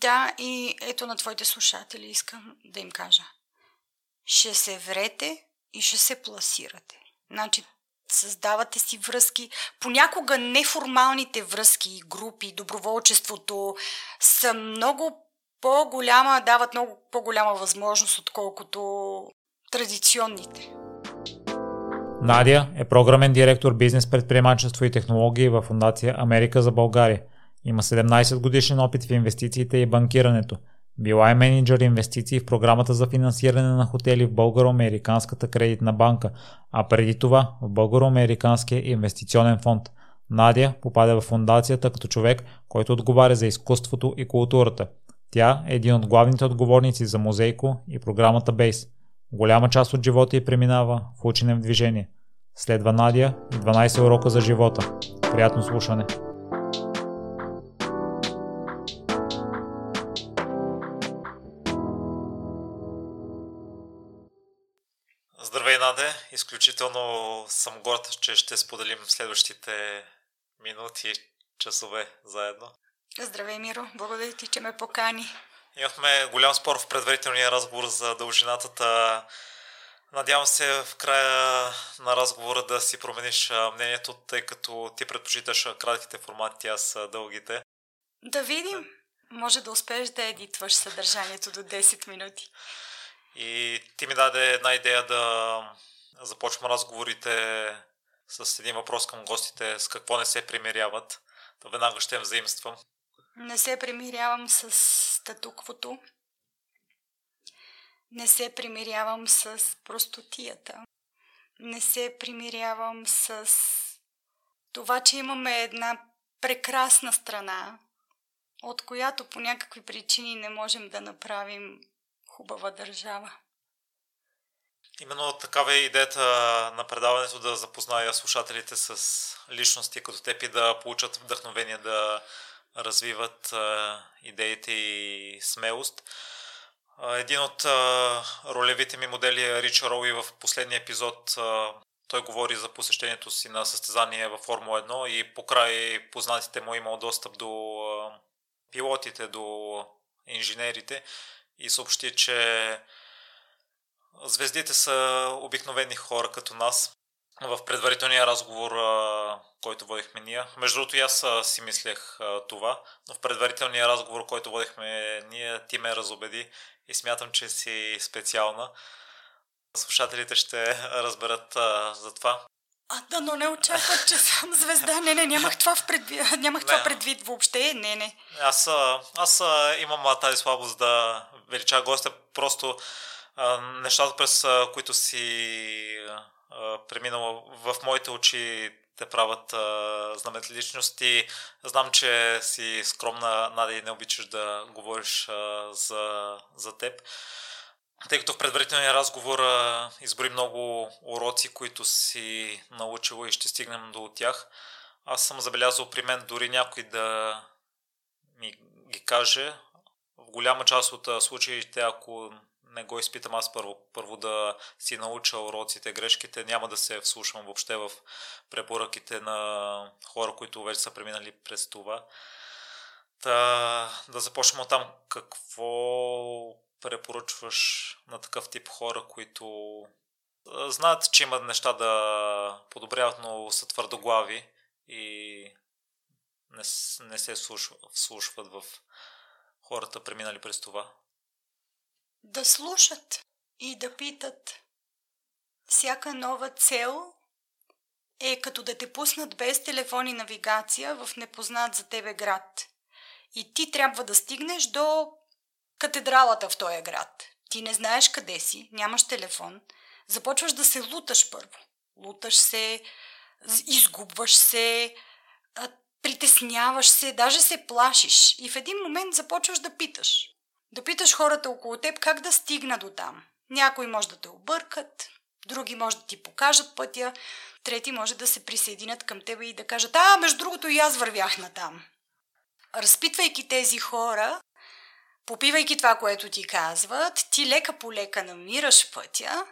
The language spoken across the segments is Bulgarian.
Да, и ето на твоите слушатели искам да им кажа. Ще се врете и ще се пласирате. Значи, създавате си връзки. Понякога неформалните връзки, групи, доброволчеството са много по-голяма, дават много по-голяма възможност, отколкото традиционните. Надя е програмен директор бизнес предприемачество и технологии в Фундация Америка за България. Има 17 годишен опит в инвестициите и банкирането. Била е менеджер инвестиции в програмата за финансиране на хотели в Българо-Американската кредитна банка, а преди това в Българо-Американския инвестиционен фонд. Надя попада в фундацията като човек, който отговаря за изкуството и културата. Тя е един от главните отговорници за музейко и програмата Бейс. Голяма част от живота й преминава в учене в движение. Следва Надя и 12 урока за живота. Приятно слушане! Изключително съм горд, че ще споделим следващите минути, часове заедно. Здравей, Миро! Благодаря ти, че ме покани. Имахме голям спор в предварителния разговор за дължината. Надявам се в края на разговора да си промениш мнението, тъй като ти предпочиташ кратките формати, аз дългите. Да видим. Може да успееш да едитваш съдържанието до 10 минути. И ти ми даде една идея да започвам разговорите с един въпрос към гостите, с какво не се примиряват. Да веднага ще взаимствам. Не се примирявам с статуквото. Не се примирявам с простотията. Не се примирявам с това, че имаме една прекрасна страна, от която по някакви причини не можем да направим хубава държава. Именно такава е идеята на предаването да запозная слушателите с личности като теб и да получат вдъхновение да развиват идеите и смелост. Един от ролевите ми модели е Рич Роуи в последния епизод. Той говори за посещението си на състезание във Формула 1 и покрай познатите му е имал достъп до пилотите, до инженерите и съобщи, че звездите са обикновени хора като нас. В предварителния разговор, който водихме ние, между другото и аз си мислех това, но в предварителния разговор, който водихме ние, ти ме разобеди и смятам, че си специална. Слушателите ще разберат за това. А, да, но не очакват, че съм звезда. Не, не, нямах това, в предвид, нямах не. това предвид въобще. Не, не. Аз, аз имам тази слабост да велича гостя. Просто нещата, през които си преминала в моите очи те правят знамените личности. Знам, че си скромна, Надя, и не обичаш да говориш а, за, за теб. Тъй като в предварителния разговор а, избори много уроци, които си научила и ще стигнем до тях. Аз съм забелязал при мен дори някой да ми ги каже. В голяма част от случаите, ако не го изпитам аз първо, първо да си науча уроците, грешките, няма да се вслушвам въобще в препоръките на хора, които вече са преминали през това. Та, да започнем от там. Какво препоръчваш на такъв тип хора, които знаят, че имат неща да подобряват, но са твърдоглави и не, не се вслушват в хората, преминали през това? Да слушат и да питат. Всяка нова цел е като да те пуснат без телефон и навигация в непознат за тебе град. И ти трябва да стигнеш до катедралата в този град. Ти не знаеш къде си, нямаш телефон. Започваш да се луташ първо. Луташ се, изгубваш се, притесняваш се, даже се плашиш. И в един момент започваш да питаш. Да питаш хората около теб как да стигна до там. Някои може да те объркат, други може да ти покажат пътя, трети може да се присъединят към теб и да кажат, а, между другото и аз вървях на там. Разпитвайки тези хора, попивайки това, което ти казват, ти лека по лека намираш пътя,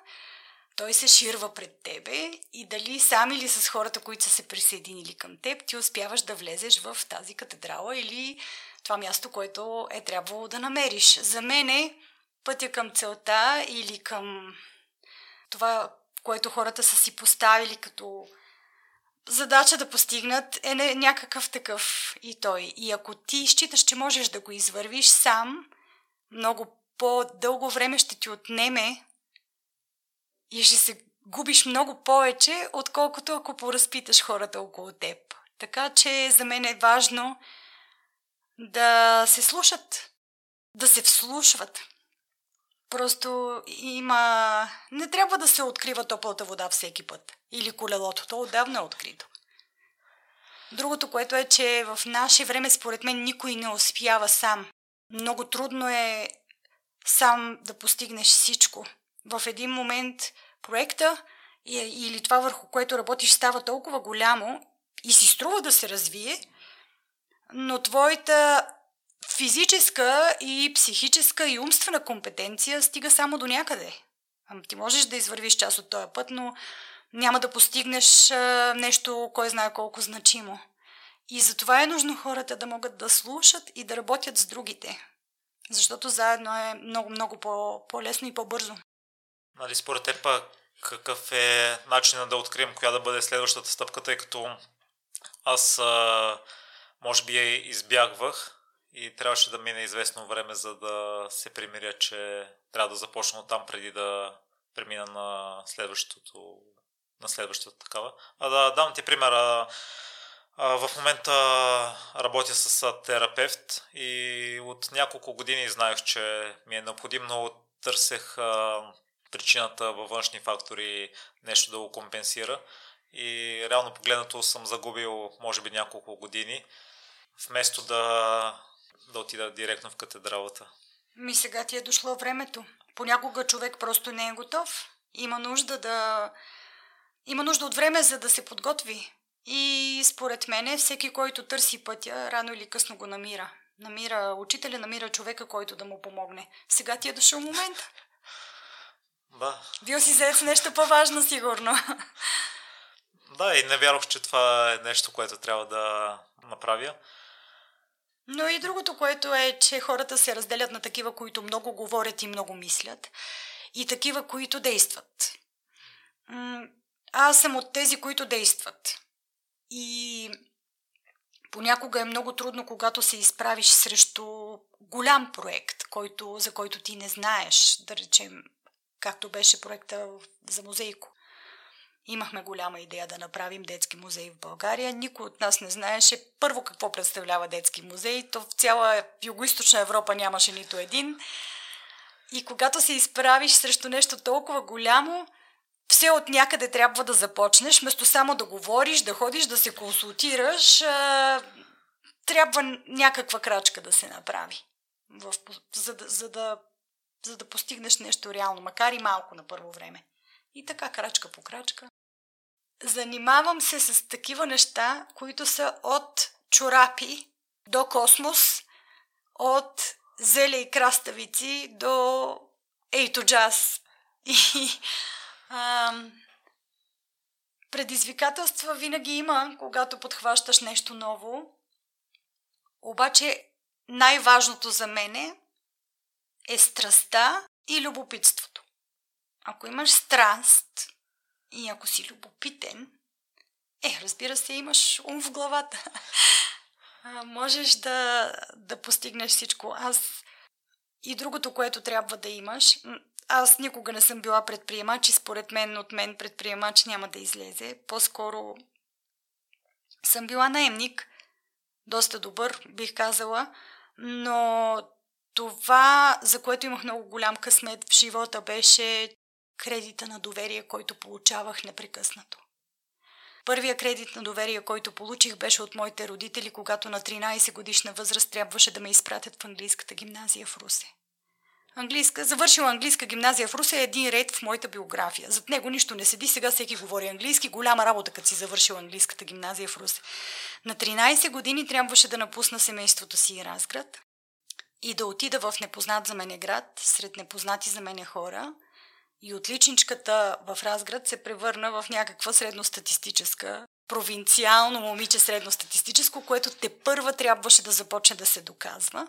той се ширва пред тебе и дали сам или с хората, които са се присъединили към теб, ти успяваш да влезеш в тази катедрала или това място, което е трябвало да намериш. За мене пътя към целта или към това, което хората са си поставили като задача да постигнат, е някакъв такъв и той. И ако ти считаш, че можеш да го извървиш сам, много по-дълго време ще ти отнеме и ще се губиш много повече, отколкото ако поразпиташ хората около теб. Така че за мен е важно да се слушат, да се вслушват. Просто има... Не трябва да се открива топлата вода всеки път. Или колелото. То отдавна е открито. Другото, което е, че в наше време, според мен, никой не успява сам. Много трудно е сам да постигнеш всичко. В един момент проекта или това върху което работиш става толкова голямо и си струва да се развие, но твоята физическа и психическа и умствена компетенция стига само до някъде. Ти можеш да извървиш част от този път, но няма да постигнеш нещо, кой знае колко значимо. И затова е нужно хората да могат да слушат и да работят с другите. Защото заедно е много, много по- по-лесно и по-бързо. Нали, според теб какъв е начинът да открием коя да бъде следващата стъпка, тъй като аз а, може би я избягвах и трябваше да мине известно време, за да се примиря, че трябва да започна там преди да премина на следващото на следващата такава. А да дам ти пример. А, в момента работя с терапевт и от няколко години знаех, че ми е необходимо, търсех причината във външни фактори нещо да го компенсира. И реално погледнато съм загубил, може би, няколко години, вместо да, да отида директно в катедралата. Ми сега ти е дошло времето. Понякога човек просто не е готов. Има нужда да. Има нужда от време, за да се подготви. И според мен всеки, който търси пътя, рано или късно го намира. Намира учителя, намира човека, който да му помогне. Сега ти е дошъл момент. Да. Бил си заед с нещо по-важно, сигурно. Да, и не вярвах, че това е нещо, което трябва да направя. Но и другото, което е, че хората се разделят на такива, които много говорят и много мислят, и такива, които действат. Аз съм от тези, които действат. И понякога е много трудно, когато се изправиш срещу голям проект, който, за който ти не знаеш, да речем, както беше проекта за музейко. Имахме голяма идея да направим детски музей в България. Никой от нас не знаеше първо какво представлява детски музей. То в цяла Юго-Источна Европа нямаше нито един. И когато се изправиш срещу нещо толкова голямо, все от някъде трябва да започнеш, вместо само да говориш, да ходиш, да се консултираш, трябва някаква крачка да се направи, за, да, за, да, за да постигнеш нещо реално, макар и малко на първо време. И така, крачка по крачка. Занимавам се с такива неща, които са от чорапи до космос, от зеле и краставици до ейто джаз. И ам, предизвикателства винаги има, когато подхващаш нещо ново. Обаче най-важното за мене е страстта и любопитството. Ако имаш страст и ако си любопитен, е, разбира се, имаш ум в главата. Можеш да, да постигнеш всичко. Аз и другото, което трябва да имаш, аз никога не съм била предприемач и според мен от мен предприемач няма да излезе. По-скоро съм била наемник, доста добър, бих казала, но това, за което имах много голям късмет в живота, беше кредита на доверие, който получавах непрекъснато. Първия кредит на доверие, който получих, беше от моите родители, когато на 13 годишна възраст трябваше да ме изпратят в английската гимназия в Русе. Английска, завършила английска гимназия в Русе е един ред в моята биография. Зад него нищо не седи, сега всеки говори английски. Голяма работа, като си завършила английската гимназия в Русе. На 13 години трябваше да напусна семейството си и Разград и да отида в непознат за мене град, сред непознати за мене хора. И отличничката в Разград се превърна в някаква средностатистическа провинциално момиче средностатистическо, което те първа трябваше да започне да се доказва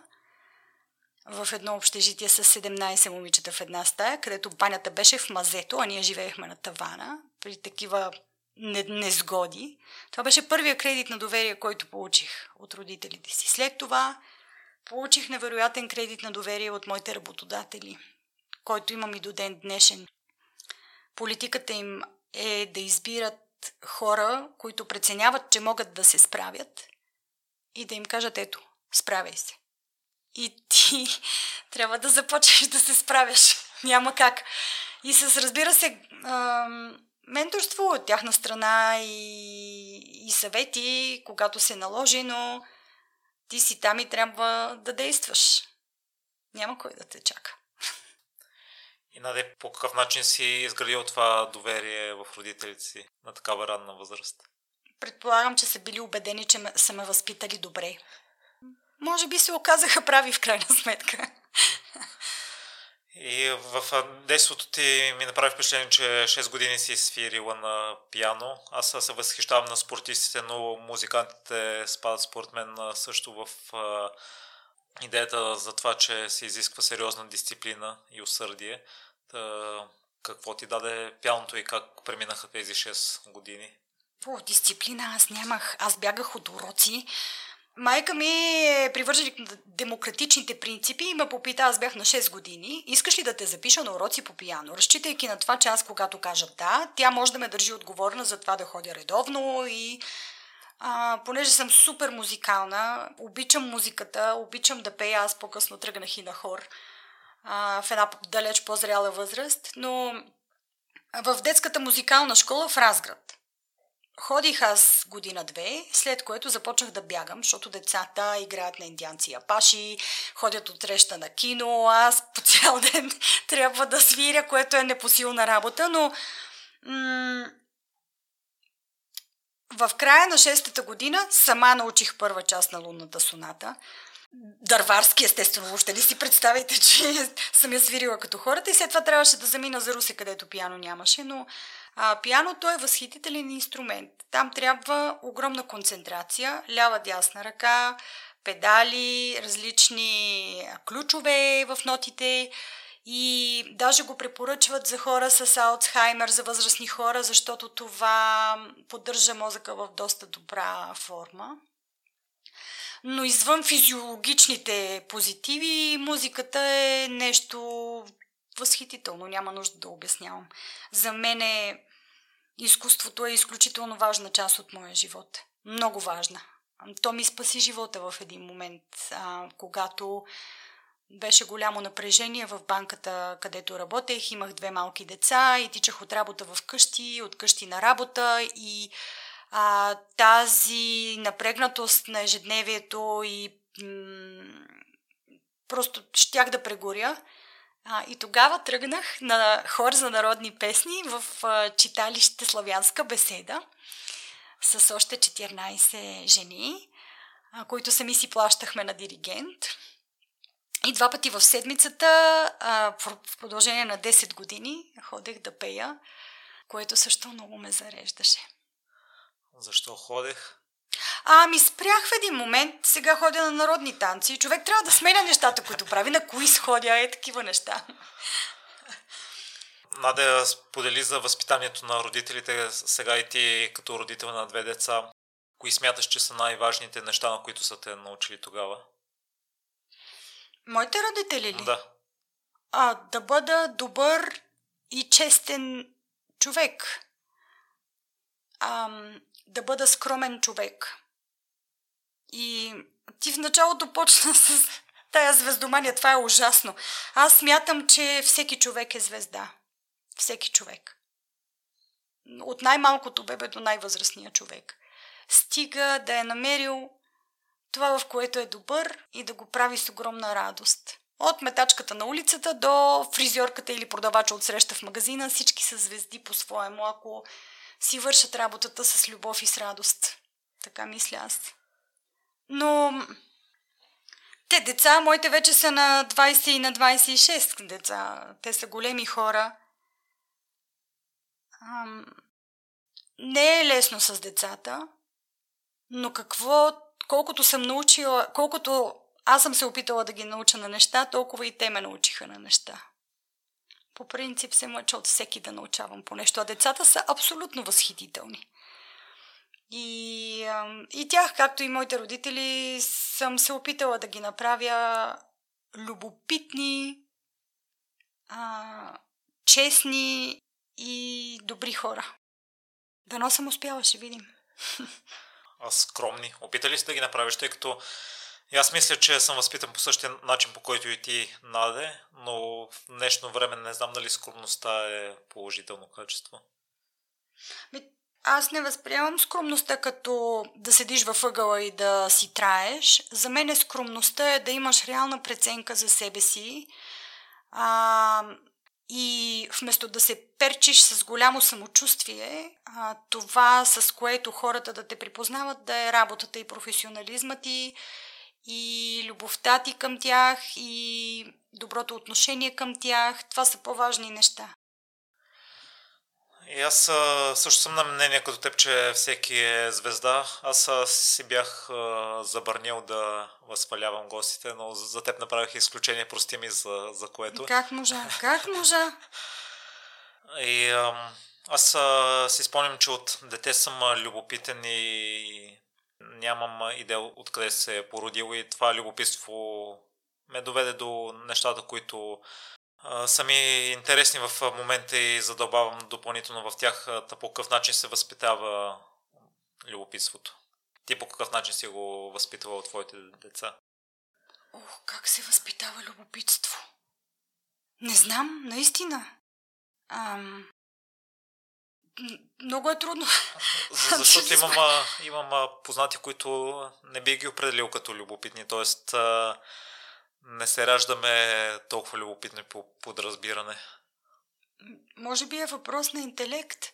в едно общежитие с 17 момичета в една стая, където банята беше в мазето, а ние живеехме на тавана, при такива незгоди. Това беше първия кредит на доверие, който получих от родителите си. След това получих невероятен кредит на доверие от моите работодатели, който имам и до ден днешен. Политиката им е да избират хора, които преценяват, че могат да се справят и да им кажат ето, справяй се. И ти трябва да започнеш да се справяш. Няма как. И с, разбира се, менторство от тяхна страна и, и съвети, когато се наложи, но ти си там и трябва да действаш. Няма кой да те чака. И Наде, по какъв начин си изградил това доверие в родителите си на такава ранна възраст? Предполагам, че са били убедени, че са ме възпитали добре. Може би се оказаха прави в крайна сметка. И в детството ти ми направи впечатление, че 6 години си свирила на пиано. Аз се възхищавам на спортистите, но музикантите спадат според мен също в идеята за това, че се изисква сериозна дисциплина и усърдие. Та, какво ти даде пяното и как преминаха тези 6 години? По дисциплина аз нямах. Аз бягах от уроци. Майка ми е привърженик на демократичните принципи и ме попита, аз бях на 6 години, искаш ли да те запиша на уроци по пияно? Разчитайки на това, че аз когато кажа да, тя може да ме държи отговорна за това да ходя редовно и а, понеже съм супер музикална, обичам музиката, обичам да пея, аз по-късно тръгнах и на хор а, в една далеч по-зряла възраст, но в детската музикална школа в Разград. Ходих аз година-две, след което започнах да бягам, защото децата играят на индианци апаши, ходят от среща на кино, аз по цял ден трябва да свиря, което е непосилна работа, но м- в края на шестата година сама научих първа част на лунната соната. Дърварски, естествено, въобще ли си представите, че съм я свирила като хората и след това трябваше да замина за Русе, където пиано нямаше, но а, пианото е възхитителен инструмент. Там трябва огромна концентрация, лява-дясна ръка, педали, различни ключове в нотите и даже го препоръчват за хора с Алцхаймер, за възрастни хора, защото това поддържа мозъка в доста добра форма. Но извън физиологичните позитиви, музиката е нещо възхитително, няма нужда да обяснявам. За мен е изкуството е изключително важна част от моя живот. Много важна. То ми спаси живота в един момент, а, когато беше голямо напрежение в банката, където работех. Имах две малки деца и тичах от работа в къщи, от къщи на работа и а, тази напрегнатост на ежедневието и м- просто щях да прегоря. А, и тогава тръгнах на хор за народни песни в а, читалище Славянска беседа с още 14 жени, а, които сами си плащахме на диригент. И два пъти в седмицата, а, в продължение на 10 години, ходех да пея, което също много ме зареждаше. Защо ходех? Ами спрях в един момент, сега ходя на народни танци. Човек трябва да сменя нещата, които прави, на кои сходя, е такива неща. Надя сподели за възпитанието на родителите, сега и ти като родител на две деца. Кои смяташ, че са най-важните неща, на които са те научили тогава? Моите родители ли? Да. А, да бъда добър и честен човек. Ам, да бъда скромен човек. И ти в началото почна с тая звездомания. Това е ужасно. Аз смятам, че всеки човек е звезда. Всеки човек. От най-малкото бебе до най-възрастния човек. Стига да е намерил това, в което е добър и да го прави с огромна радост. От метачката на улицата до фризьорката или продавача от среща в магазина, всички са звезди по-своему, ако си вършат работата с любов и с радост. Така мисля аз. Но те деца, моите вече са на 20 и на 26 деца. Те са големи хора. Ам... не е лесно с децата, но какво, колкото съм научила, колкото аз съм се опитала да ги науча на неща, толкова и те ме научиха на неща. По принцип се мъча от всеки да научавам по нещо, а децата са абсолютно възхитителни. И, и тях, както и моите родители, съм се опитала да ги направя любопитни, а, честни и добри хора. Дано съм успяла, ще видим. Скромни. Опитали си да ги направиш, тъй като и аз мисля, че съм възпитан по същия начин, по който и ти, Наде, но в днешно време не знам дали скромността е положително качество. Аз не възприемам скромността като да седиш във ъгъла и да си траеш. За мен е скромността е да имаш реална преценка за себе си а, и вместо да се перчиш с голямо самочувствие, това с което хората да те припознават да е работата и професионализмът ти и любовта ти към тях и доброто отношение към тях. Това са по-важни неща. И аз също съм на мнение като теб, че всеки е звезда. Аз си бях забърнил да възпалявам гостите, но за теб направих изключение, прости ми за, за което. Как можа? Как можа? И аз си спомням, че от дете съм любопитен и нямам идея откъде се е породил и това любопитство ме доведе до нещата, които са ми интересни в момента и задълбавам допълнително в тях. Та по какъв начин се възпитава любопитството? Ти по какъв начин си го възпитала от твоите деца? Ох, как се възпитава любопитство? Не знам, наистина. Ам... Много е трудно. За, защото имам, имам познати, които не би ги определил като любопитни. Тоест, не се раждаме толкова любопитни по подразбиране. Може би е въпрос на интелект.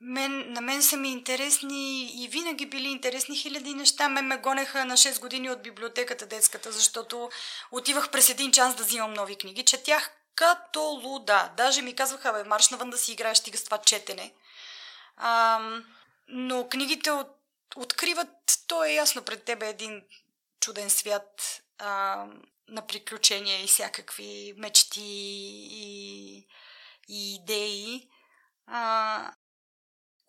Мен, на мен са ми интересни и винаги били интересни хиляди неща. Мен ме гонеха на 6 години от библиотеката детската, защото отивах през един час да взимам нови книги. Четях като луда. Даже ми казваха, бе, марш навън да си играеш, стига с това четене. А, но книгите от, откриват, то е ясно пред тебе един чуден свят. А, на приключения и всякакви мечти и, и идеи. А,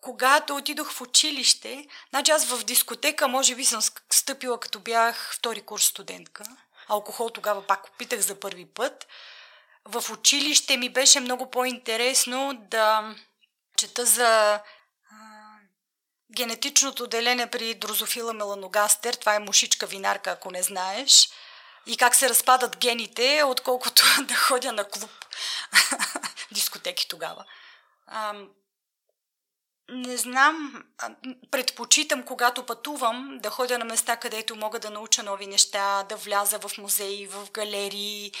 когато отидох в училище, значи аз в дискотека може би съм стъпила като бях втори курс студентка. Алкохол тогава пак опитах за първи път. В училище ми беше много по-интересно да чета за а, генетичното деление при дрозофила меланогастер. Това е мушичка винарка, ако не знаеш и как се разпадат гените, отколкото да ходя на клуб. Дискотеки тогава. А, не знам, предпочитам, когато пътувам, да ходя на места, където мога да науча нови неща, да вляза в музеи, в галерии,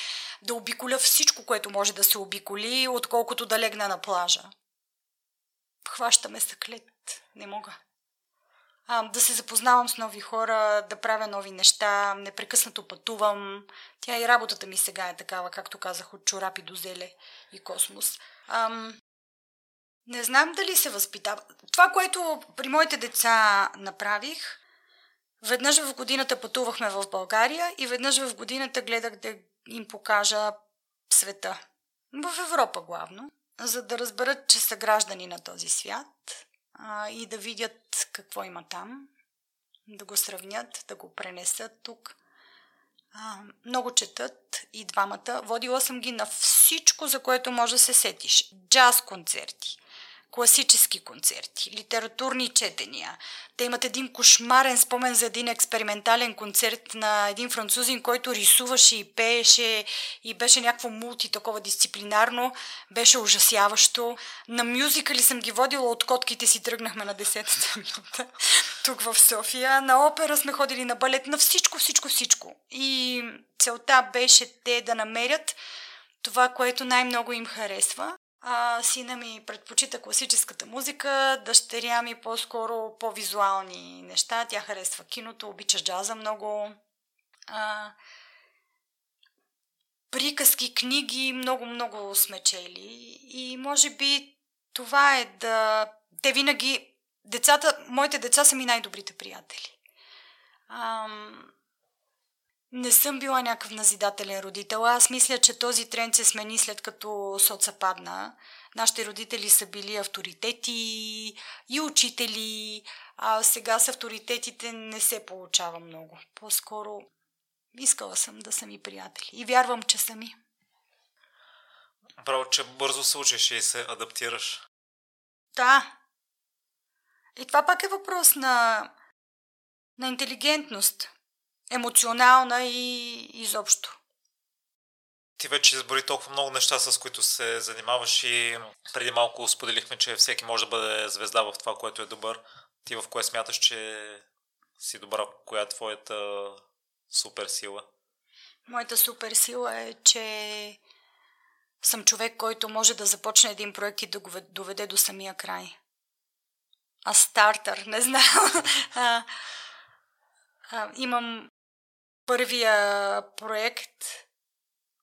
да обиколя всичко, което може да се обиколи, отколкото да легна на плажа. Хващаме съклет. Не мога а, да се запознавам с нови хора, да правя нови неща, непрекъснато пътувам. Тя и работата ми сега е такава, както казах, от чорапи до зеле и космос. Ам, не знам дали се възпитава. Това, което при моите деца направих, веднъж в годината пътувахме в България и веднъж в годината гледах да им покажа света. В Европа главно, за да разберат, че са граждани на този свят а, и да видят какво има там, да го сравнят, да го пренесат тук. А, много четат и двамата. Водила съм ги на всичко, за което може да се сетиш. Джаз концерти, класически концерти, литературни четения. Те имат един кошмарен спомен за един експериментален концерт на един французин, който рисуваше и пееше и беше някакво мулти, такова дисциплинарно. Беше ужасяващо. На мюзикали съм ги водила от котките си, тръгнахме на 10-та минута тук в София. На опера сме ходили на балет, на всичко, всичко, всичко. И целта беше те да намерят това, което най-много им харесва а, сина ми предпочита класическата музика, дъщеря ми по-скоро по-визуални неща. Тя харесва киното, обича джаза много. А, приказки, книги, много-много сме чели. И може би това е да... Те винаги децата, моите деца са ми най-добрите приятели. Ам, не съм била някакъв назидателен родител. Аз мисля, че този тренд се смени след като соца падна. Нашите родители са били авторитети и учители, а сега с авторитетите не се получава много. По-скоро искала съм да са ми приятели и вярвам, че са ми. Браво, че бързо се учиш и се адаптираш. Да. И това пак е въпрос на, на интелигентност. Емоционална и изобщо. Ти вече избори толкова много неща, с които се занимаваш и преди малко споделихме, че всеки може да бъде звезда в това, което е добър. Ти в кое смяташ, че си добра? Коя е твоята супер сила? Моята супер сила е, че съм човек, който може да започне един проект и да го доведе до самия край. А стартър, не знам. а, а, имам първия проект,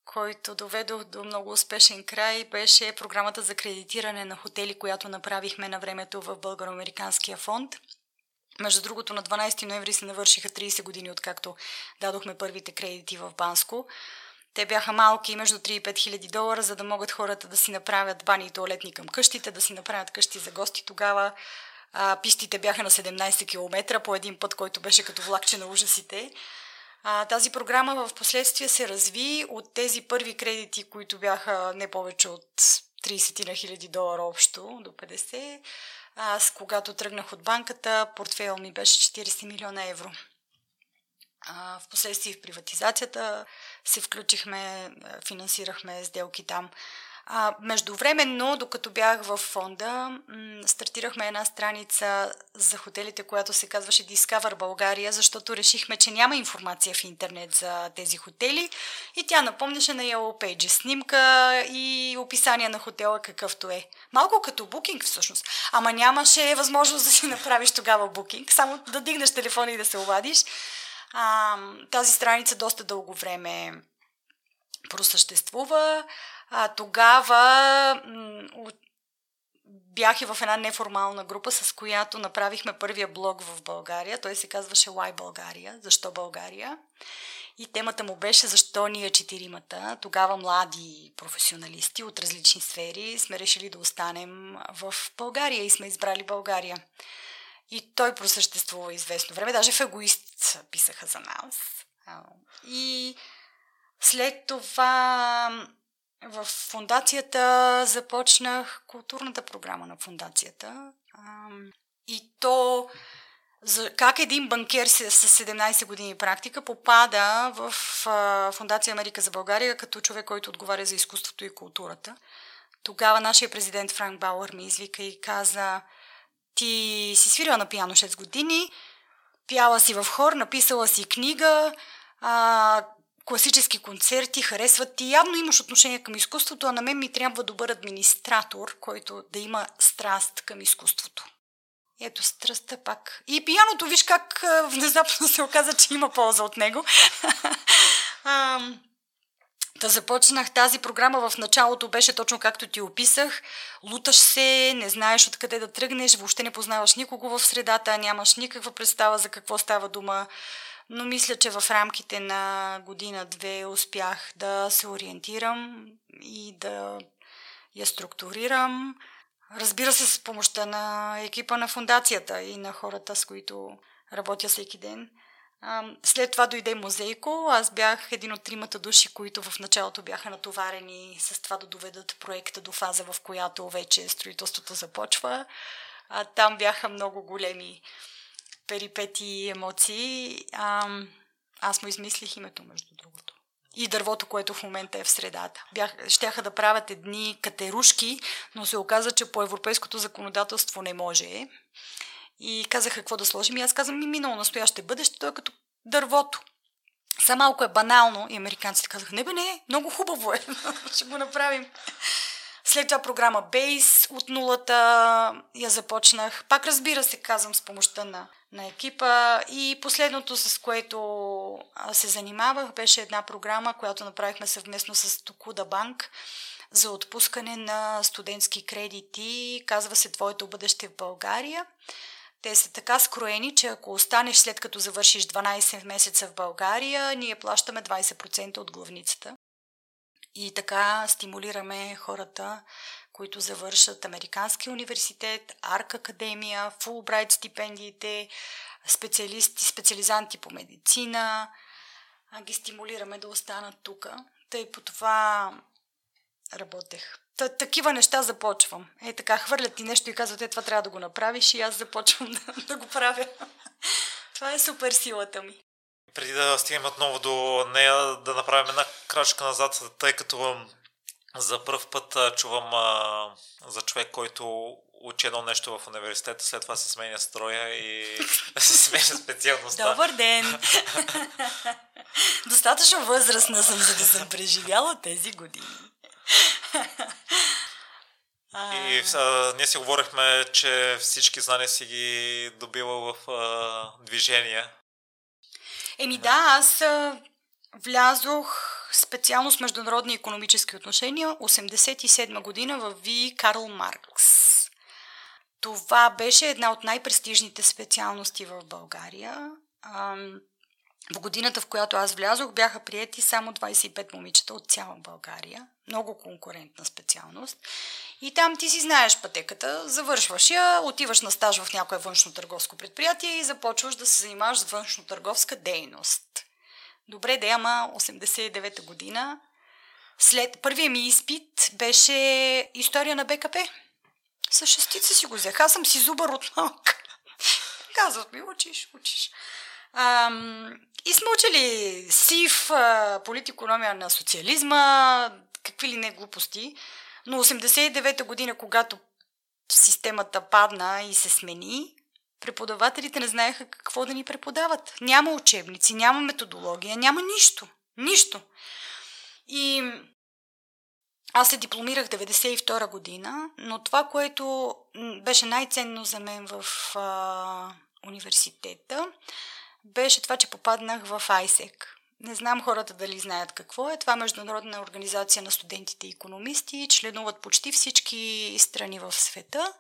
който доведох до много успешен край, беше програмата за кредитиране на хотели, която направихме на времето в Българо-Американския фонд. Между другото, на 12 ноември се навършиха 30 години, откакто дадохме първите кредити в Банско. Те бяха малки, между 3 и 5 хиляди долара, за да могат хората да си направят бани и туалетни към къщите, да си направят къщи за гости тогава. А, пистите бяха на 17 км по един път, който беше като влакче на ужасите. А, тази програма в последствие се разви от тези първи кредити, които бяха не повече от 30 на хиляди долара общо до 50. Аз, когато тръгнах от банката, портфейл ми беше 40 милиона евро. В последствие в приватизацията се включихме, финансирахме сделки там. А, междувременно, докато бях в фонда, м- стартирахме една страница за хотелите, която се казваше Discover България, защото решихме, че няма информация в интернет за тези хотели и тя напомняше на Yellow Pages снимка и описание на хотела какъвто е. Малко като букинг всъщност. Ама нямаше възможност да си направиш тогава букинг, само да дигнеш телефона и да се обадиш. А, тази страница доста дълго време просъществува. А, тогава м- бях и в една неформална група, с която направихме първия блог в България. Той се казваше Why България? Защо България? И темата му беше защо ние четиримата, тогава млади професионалисти от различни сфери, сме решили да останем в България и сме избрали България. И той просъществува известно време. Даже в Егоист писаха за нас. И след това в фундацията започнах културната програма на фундацията. И то за как един банкер с 17 години практика попада в Фундация Америка за България като човек, който отговаря за изкуството и културата. Тогава нашия президент Франк Бауър ми извика и каза ти си свирила на пиано 6 години, пяла си в хор, написала си книга, а, класически концерти, харесват ти. Явно имаш отношение към изкуството, а на мен ми трябва добър администратор, който да има страст към изкуството. Ето страстта пак. И пияното, виж как внезапно се оказа, че има полза от него. Да започнах тази програма в началото беше точно както ти описах. Луташ се, не знаеш откъде да тръгнеш, въобще не познаваш никого в средата, нямаш никаква представа за какво става дума. Но мисля, че в рамките на година-две успях да се ориентирам и да я структурирам. Разбира се, с помощта на екипа на фундацията и на хората, с които работя всеки ден – след това дойде музейко. Аз бях един от тримата души, които в началото бяха натоварени с това да доведат проекта до фаза, в която вече строителството започва. А, там бяха много големи перипети и емоции. А, аз му измислих името, между другото. И дървото, което в момента е в средата. Бях, щяха да правят едни катерушки, но се оказа, че по европейското законодателство не може. И казах какво да сложим. И аз казвам, ми минало, настояще, бъдеще, той е като дървото. Са малко е банално и американците казаха, не бе, не, много хубаво е, ще го направим. След това програма Base от нулата я започнах. Пак разбира се, казвам с помощта на, на екипа. И последното, с което се занимавах, беше една програма, която направихме съвместно с Токуда Банк за отпускане на студентски кредити. Казва се Твоето бъдеще в България. Те са така скроени, че ако останеш след като завършиш 12 месеца в България, ние плащаме 20% от главницата. И така стимулираме хората, които завършат Американски университет, Арк Академия, Фулбрайт стипендиите, специалисти, специализанти по медицина, ги стимулираме да останат тук. Тъй по това работех. Та, такива неща започвам. Е, така, хвърлят ти нещо и казват, е, това трябва да го направиш и аз започвам да, да го правя. това е супер силата ми. Преди да стигнем отново до нея, да направим една крачка назад, тъй като за първ път чувам а, за човек, който учи едно нещо в университета, след това се сменя строя и се сменя специалността. Добър ден! Достатъчно възрастна съм, за да съм преживяла тези години. И а, ние си говорихме, че всички знания си ги добила в а, движение. Еми да, аз а, влязох специално с международни економически отношения 87 година в Ви Карл Маркс. Това беше една от най-престижните специалности в България. В годината, в която аз влязох, бяха приети само 25 момичета от цяла България. Много конкурентна специалност. И там ти си знаеш пътеката, завършваш я, отиваш на стаж в някое външно-търговско предприятие и започваш да се занимаваш с външно-търговска дейност. Добре, да, ама 89-та година. След първия ми изпит беше история на БКП. С шестица си го взех. Аз съм си зубър от малка. Казват ми, учиш, учиш. Ам, и сме учили СИФ, политикономия на социализма, какви ли не глупости. Но 89-та година, когато системата падна и се смени, преподавателите не знаеха какво да ни преподават. Няма учебници, няма методология, няма нищо. Нищо. И аз се дипломирах 92 година, но това, което беше най-ценно за мен в а, университета, беше това, че попаднах в ISEC. Не знам хората дали знаят какво е. Това е Международна организация на студентите и економисти. Членуват почти всички страни в света.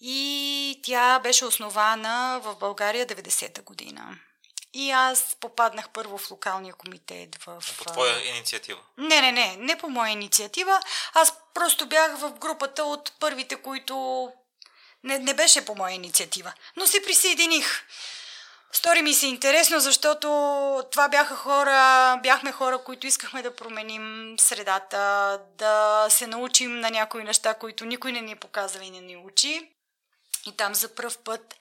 И тя беше основана в България 90-та година. И аз попаднах първо в локалния комитет. В, по твоя инициатива? Не, не, не. Не по моя инициатива. Аз просто бях в групата от първите, които... Не, не беше по моя инициатива. Но се присъединих. Стори ми се интересно, защото това бяха хора, бяхме хора, които искахме да променим средата, да се научим на някои неща, които никой не ни е и не ни учи. И там за първ път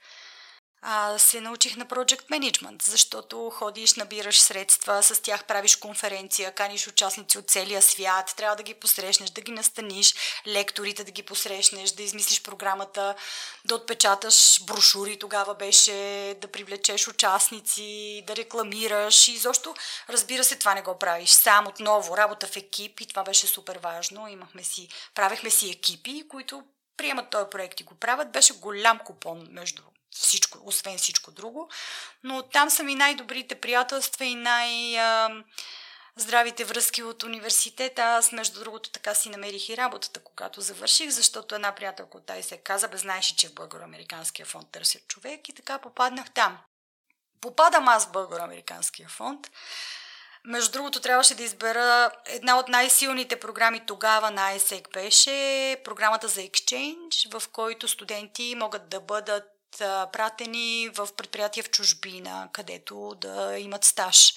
а, се научих на Project Management, защото ходиш, набираш средства, с тях правиш конференция, каниш участници от целия свят, трябва да ги посрещнеш, да ги настаниш, лекторите да ги посрещнеш, да измислиш програмата, да отпечаташ брошури, тогава беше да привлечеш участници, да рекламираш и защо, разбира се, това не го правиш сам отново, работа в екип и това беше супер важно. Имахме си, правехме си екипи, които приемат този проект и го правят. Беше голям купон между всичко, освен всичко друго. Но там са ми най-добрите приятелства и най- здравите връзки от университета. Аз, между другото, така си намерих и работата, когато завърших, защото една приятелка от се каза, бе, знаеш, че в Българо-Американския фонд търсят човек и така попаднах там. Попадам аз в Българо-Американския фонд. Между другото, трябваше да избера една от най-силните програми тогава на ISEC беше програмата за Exchange, в който студенти могат да бъдат пратени в предприятия в чужбина, където да имат стаж.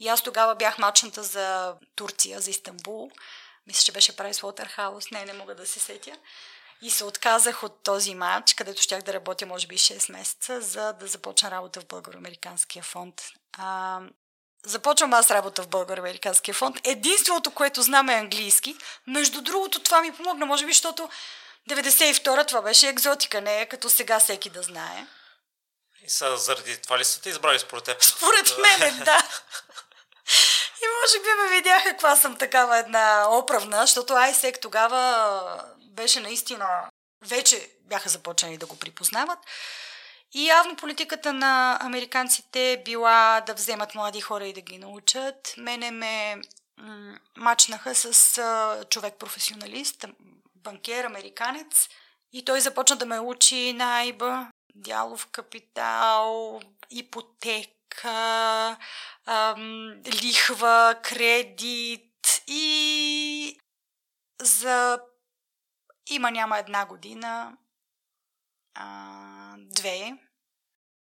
И аз тогава бях мачната за Турция, за Истанбул. Мисля, че беше Прайс Уотерхаус. Не, не мога да се сетя. И се отказах от този матч, където щях да работя може би 6 месеца, за да започна работа в Българо-Американския фонд. А, започвам аз работа в Българо-Американския фонд. Единственото, което знам е английски. Между другото, това ми помогна, може би, защото 92-а това беше екзотика, не е като сега всеки да знае. И са заради това ли са те избрали според теб? Според мен, да. И може би ме видяха каква съм такава една оправна, защото ISEC тогава беше наистина... Вече бяха започнали да го припознават. И явно политиката на американците била да вземат млади хора и да ги научат. Мене ме мачнаха с а, човек-професионалист, банкер, американец. И той започна да ме учи на Айба, дялов капитал, ипотека, ам, лихва, кредит и за има няма една година, а, две,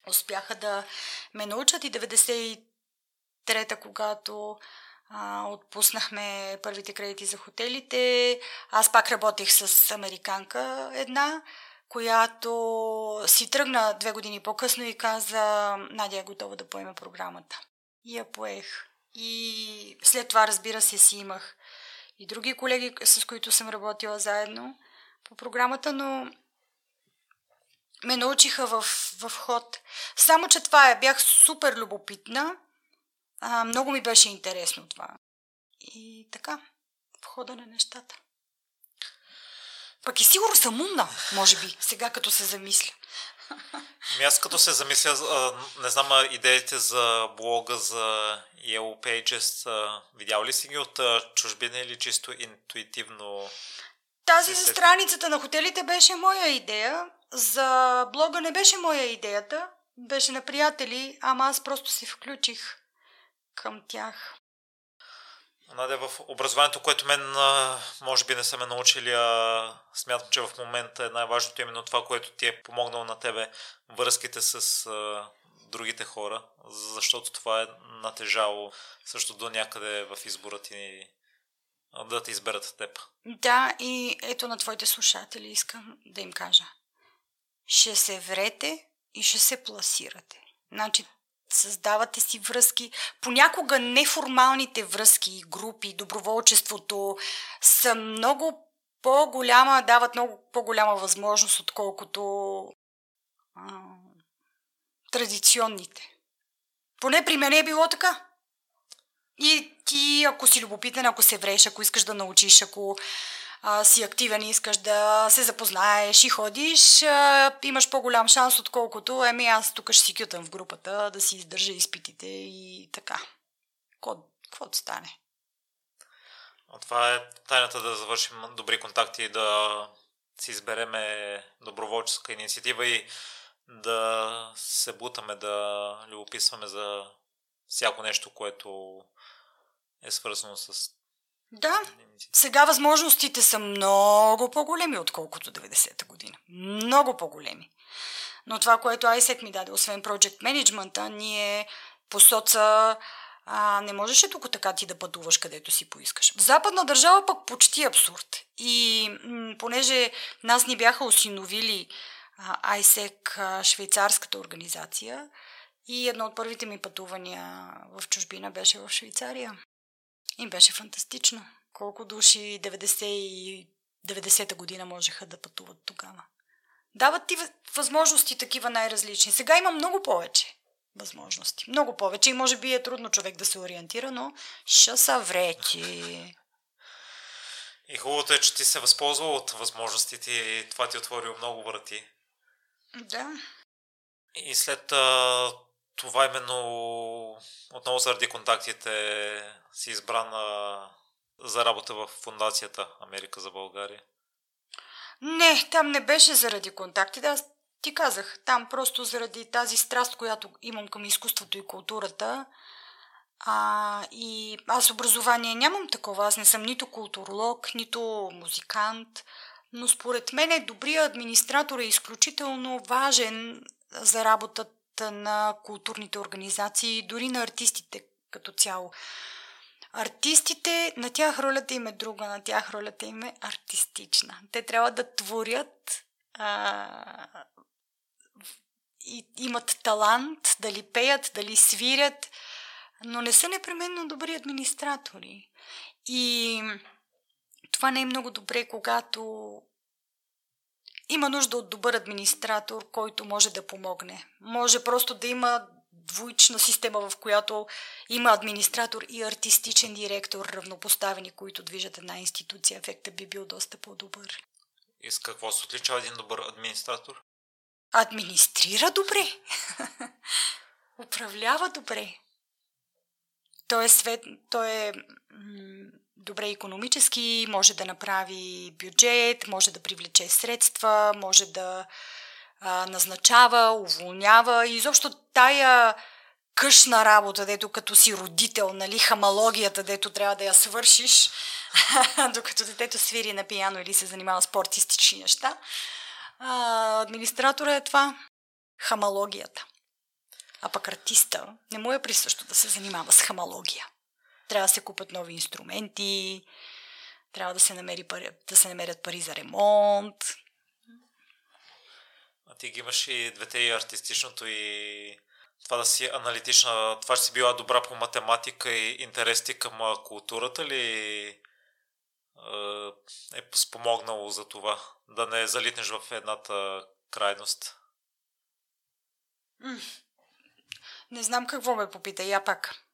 успяха да ме научат и 93-та, когато а, отпуснахме първите кредити за хотелите. Аз пак работех с американка една, която си тръгна две години по-късно и каза, Надя е готова да поеме програмата. И я поех. И след това, разбира се, си имах и други колеги, с които съм работила заедно по програмата, но ме научиха в, в ход. Само, че това е, бях супер любопитна а, много ми беше интересно това. И така, в хода на нещата. Пък и сигурно съм умна, може би, сега като се замисля. Ми аз като се замисля, не знам идеите за блога за Yellow Pages, видял ли си ги от чужбина или чисто интуитивно? Тази за страницата на хотелите беше моя идея. За блога не беше моя идеята. Беше на приятели, ама аз просто се включих към тях. Надя, в образованието, което мен може би не са ме научили, а смятам, че в момента е най-важното именно това, което ти е помогнало на тебе, връзките с а, другите хора, защото това е натежало също до някъде в избора ти да те изберат теб. Да, и ето на твоите слушатели искам да им кажа. Ще се врете и ще се пласирате. Значи създавате си връзки. Понякога неформалните връзки, групи, доброволчеството са много по-голяма, дават много по-голяма възможност, отколкото а, традиционните. Поне при мен е било така. И ти, ако си любопитен, ако се вреш, ако искаш да научиш, ако а, си активен и искаш да се запознаеш и ходиш, а, имаш по-голям шанс, отколкото еми аз тук ще си кютам в групата, да си издържа изпитите и така. Какво да стане? Това е тайната да завършим добри контакти и да си избереме доброволческа инициатива и да се бутаме, да любописваме за всяко нещо, което е свързано с да, сега възможностите са много по-големи, отколкото 90-та година. Много по-големи. Но това, което ISEC ми даде, освен Project Management, ние по соца а, не можеше тук така ти да пътуваш където си поискаш. В западна държава пък почти абсурд. И м- понеже нас ни бяха осиновили а, ISEC, а, швейцарската организация, и едно от първите ми пътувания в чужбина беше в Швейцария. И беше фантастично. Колко души 90 и 90-та година можеха да пътуват тогава. Дават ти възможности такива най-различни. Сега има много повече възможности. Много повече и може би е трудно човек да се ориентира, но ще са вречи. И хубавото е, че ти се възползва от възможностите и това ти е отворило много врати. Да. И след а, това именно отново заради контактите си избрана за работа в фундацията Америка за България? Не, там не беше заради контактите. Аз ти казах, там просто заради тази страст, която имам към изкуството и културата. А, и аз образование нямам такова. Аз не съм нито културолог, нито музикант. Но според мен добрият администратор е изключително важен за работата на културните организации, дори на артистите като цяло. Артистите, на тях ролята им е друга, на тях ролята им е артистична. Те трябва да творят а, и имат талант, дали пеят, дали свирят, но не са непременно добри администратори. И това не е много добре, когато има нужда от добър администратор, който може да помогне. Може просто да има двоична система, в която има администратор и артистичен директор, равнопоставени, които движат една институция. Ефектът би бил доста по-добър. И с какво се отличава един добър администратор? Администрира добре. Управлява добре. той е, свет, той е добре економически, може да направи бюджет, може да привлече средства, може да а, назначава, уволнява. И изобщо тая къщна работа, дето като си родител, нали, хамалогията, дето трябва да я свършиш, докато детето свири на пияно или се занимава с спортистични неща. А, администратора е това. Хамалогията. А пък артиста не му е присъщо да се занимава с хамалогия. Трябва да се купат нови инструменти, трябва да се, намери пари, да се намерят пари за ремонт. А ти ги имаш и двете и артистичното и това да си аналитична, това, че си била добра по математика и интересите към културата ли е спомогнало за това? Да не залитнеш в едната крайност? Не знам какво ме попита, я пак.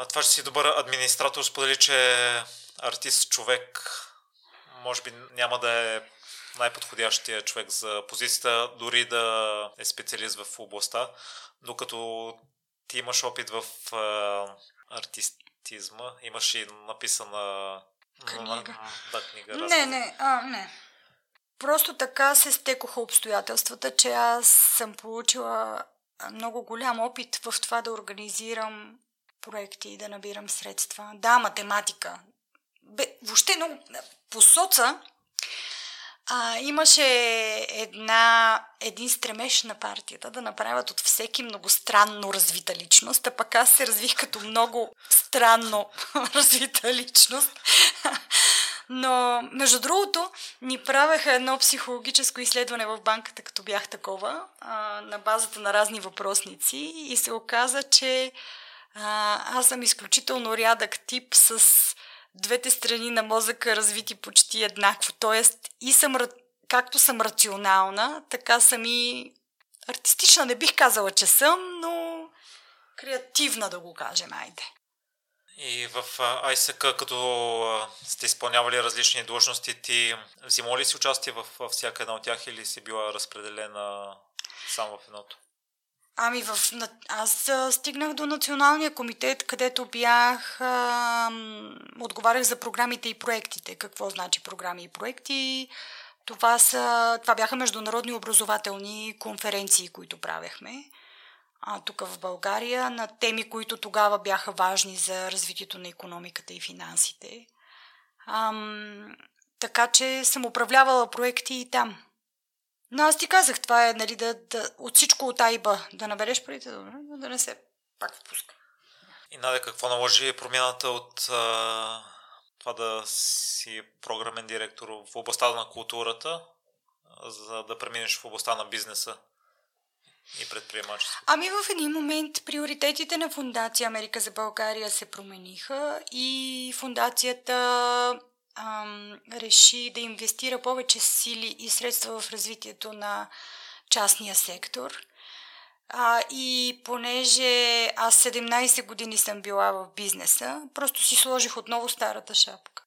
А, това, че си добър администратор, сподели, че артист човек може би няма да е най-подходящия човек за позицията, дори да е специалист в областта, докато ти имаш опит в а, артистизма, имаш и написана книга. Да, книга. Не, не, а, не. Просто така се стекоха обстоятелствата, че аз съм получила много голям опит в това да организирам проекти да набирам средства. Да, математика. Бе, въобще много... По соца а, имаше една, един стремеж на партията да направят от всеки многостранно развита личност, а пък аз се развих като много странно развита личност. Но, между другото, ни правеха едно психологическо изследване в банката, като бях такова, а, на базата на разни въпросници и се оказа, че а, аз съм изключително рядък тип с двете страни на мозъка развити почти еднакво. Тоест, и съм, както съм рационална, така съм и артистична. Не бих казала, че съм, но креативна да го кажем, айде. И в ISEC, като сте изпълнявали различни длъжности, ти взимал ли си участие в всяка една от тях или си била разпределена само в едното? Ами, в, аз стигнах до Националния комитет, където бях, а, отговарях за програмите и проектите. Какво значи програми и проекти? Това, са, това бяха международни образователни конференции, които правехме а, тук в България на теми, които тогава бяха важни за развитието на економиката и финансите. Ам, така че съм управлявала проекти и там. Но аз ти казах, това е нали, да, да, от всичко от Айба да набереш парите, да, да не се пак впуска. И Надя, какво наложи промяната от а, това да си програмен директор в областта на културата, за да преминеш в областта на бизнеса? и предприемачество? Ами в един момент приоритетите на Фундация Америка за България се промениха и фундацията ам, реши да инвестира повече сили и средства в развитието на частния сектор. А, и понеже аз 17 години съм била в бизнеса, просто си сложих отново старата шапка.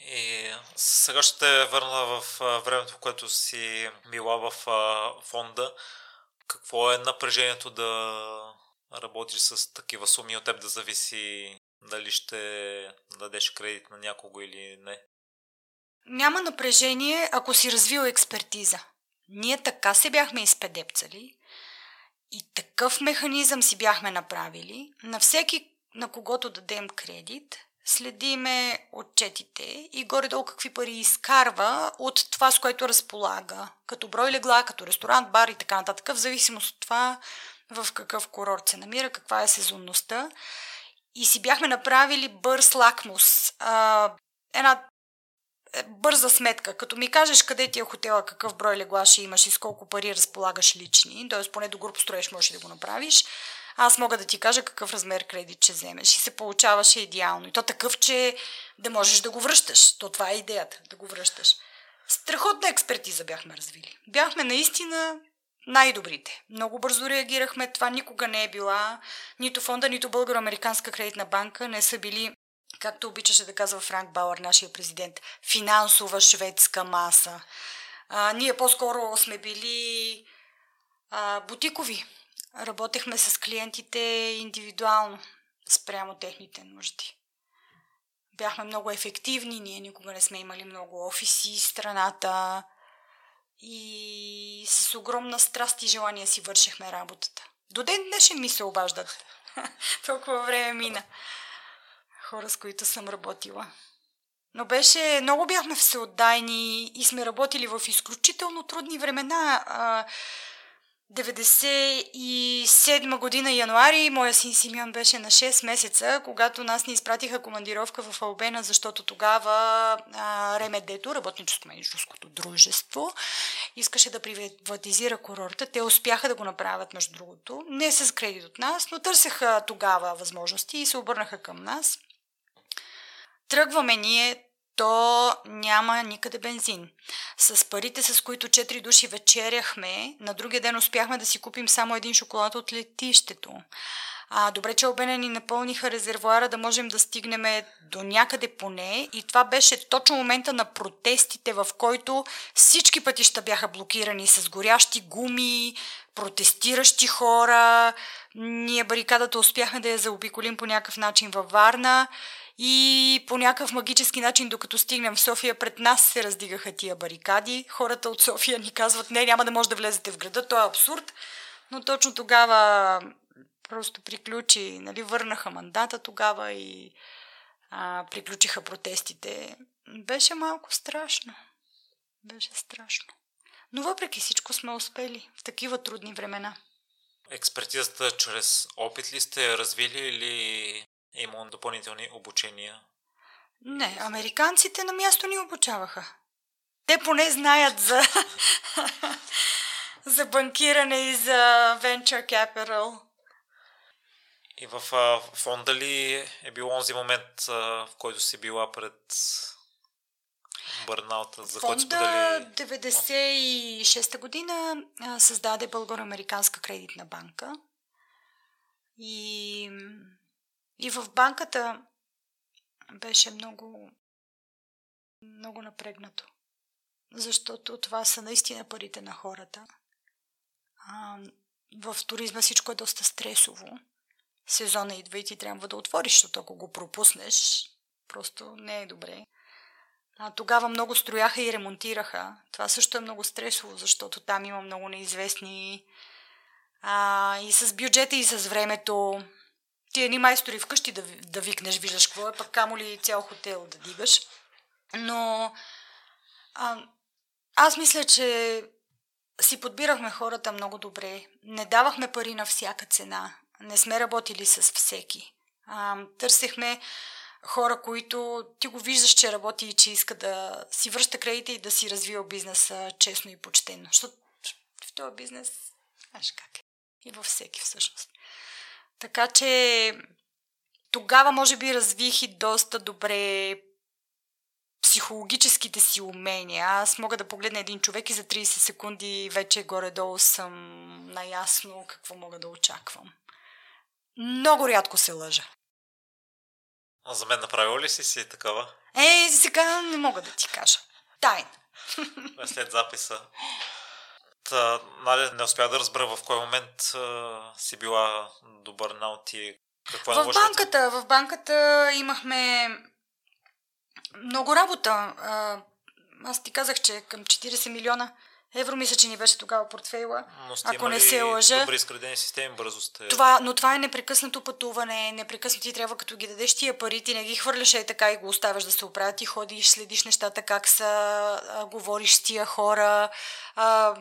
И сега ще върна в времето, в което си била в фонда. Какво е напрежението да работиш с такива суми от теб да зависи дали ще дадеш кредит на някого или не? Няма напрежение, ако си развил експертиза. Ние така се бяхме изпедепцали и такъв механизъм си бяхме направили. На всеки, на когото дадем кредит, следиме отчетите и горе-долу какви пари изкарва от това, с което разполага, като брой легла, като ресторант, бар и така нататък, в зависимост от това в какъв курорт се намира, каква е сезонността. И си бяхме направили бърз лакмус. А, една е, бърза сметка. Като ми кажеш къде ти е хотела, какъв брой легла ще имаш и с колко пари разполагаш лични, т.е. поне до груп строеш можеш да го направиш, аз мога да ти кажа какъв размер кредит ще вземеш. И се получаваше идеално. И то такъв, че да можеш да го връщаш. То това е идеята, да го връщаш. Страхотна експертиза бяхме развили. Бяхме наистина най-добрите. Много бързо реагирахме. Това никога не е била нито фонда, нито Българо-Американска кредитна банка не са били, както обичаше да казва Франк Бауър, нашия президент, финансова шведска маса. А, ние по-скоро сме били а, бутикови работехме с клиентите индивидуално, спрямо техните нужди. Бяхме много ефективни, ние никога не сме имали много офиси страната и с огромна страст и желание си вършихме работата. До ден днешен ми се обаждат. Толкова време мина. Хора, с които съм работила. Но беше, много бяхме всеотдайни и сме работили в изключително трудни времена. 97 година януари моя син Симеон беше на 6 месеца, когато нас ни изпратиха командировка в Албена, защото тогава а, Ремедето, работническо менеджерското дружество, искаше да приватизира курорта. Те успяха да го направят, между другото. Не с кредит от нас, но търсеха тогава възможности и се обърнаха към нас. Тръгваме ние, то няма никъде бензин. С парите, с които четири души вечеряхме, на другия ден успяхме да си купим само един шоколад от летището. А, добре, че обене ни напълниха резервуара да можем да стигнем до някъде поне. И това беше точно момента на протестите, в който всички пътища бяха блокирани с горящи гуми, протестиращи хора. Ние барикадата успяхме да я заобиколим по някакъв начин във Варна. И по някакъв магически начин, докато стигнем в София, пред нас се раздигаха тия барикади. Хората от София ни казват, не, няма да може да влезете в града, то е абсурд. Но точно тогава просто приключи, нали, върнаха мандата тогава и а, приключиха протестите. Беше малко страшно. Беше страшно. Но въпреки всичко сме успели в такива трудни времена. Експертизата чрез опит ли сте развили или е имало допълнителни обучения? Не, американците на място ни обучаваха. Те поне знаят за, за банкиране и за venture capital. И в а, фонда ли е бил онзи момент, а, в който си била пред бърнаута, за който сподели... 96-та година а, създаде Българо-американска кредитна банка. И и в банката беше много, много напрегнато. Защото това са наистина парите на хората. А, в туризма всичко е доста стресово. Сезона идва и ти трябва да отвориш, защото ако го пропуснеш, просто не е добре. А, тогава много строяха и ремонтираха. Това също е много стресово, защото там има много неизвестни. А, и с бюджета, и с времето ти едни майстори вкъщи да, да викнеш, виждаш какво е, пък камо ли цял хотел да дигаш. Но а, аз мисля, че си подбирахме хората много добре. Не давахме пари на всяка цена. Не сме работили с всеки. А, търсехме хора, които ти го виждаш, че работи и че иска да си връща кредита и да си развива бизнеса честно и почтено. Защото в този бизнес, знаеш как е. И във всеки всъщност. Така че тогава може би развих и доста добре психологическите си умения. Аз мога да погледна един човек и за 30 секунди вече горе-долу съм наясно какво мога да очаквам. Много рядко се лъжа. А за мен направил ли си си такава? Е, сега не мога да ти кажа. Тайна. След записа. Та, Надя, не успя да разбера в кой момент а, си била добър наут и какво е В банката, в банката имахме много работа. Аз ти казах, че към 40 милиона евро мисля, че ни беше тогава портфейла. Но сте ако не се лъжа. добри изградени системи, бързо сте... Това, но това е непрекъснато пътуване, непрекъснато ти трябва като ги дадеш тия пари, ти не ги хвърляш и така и го оставяш да се оправят, ти ходиш, следиш нещата как са, а, говориш с тия хора, а,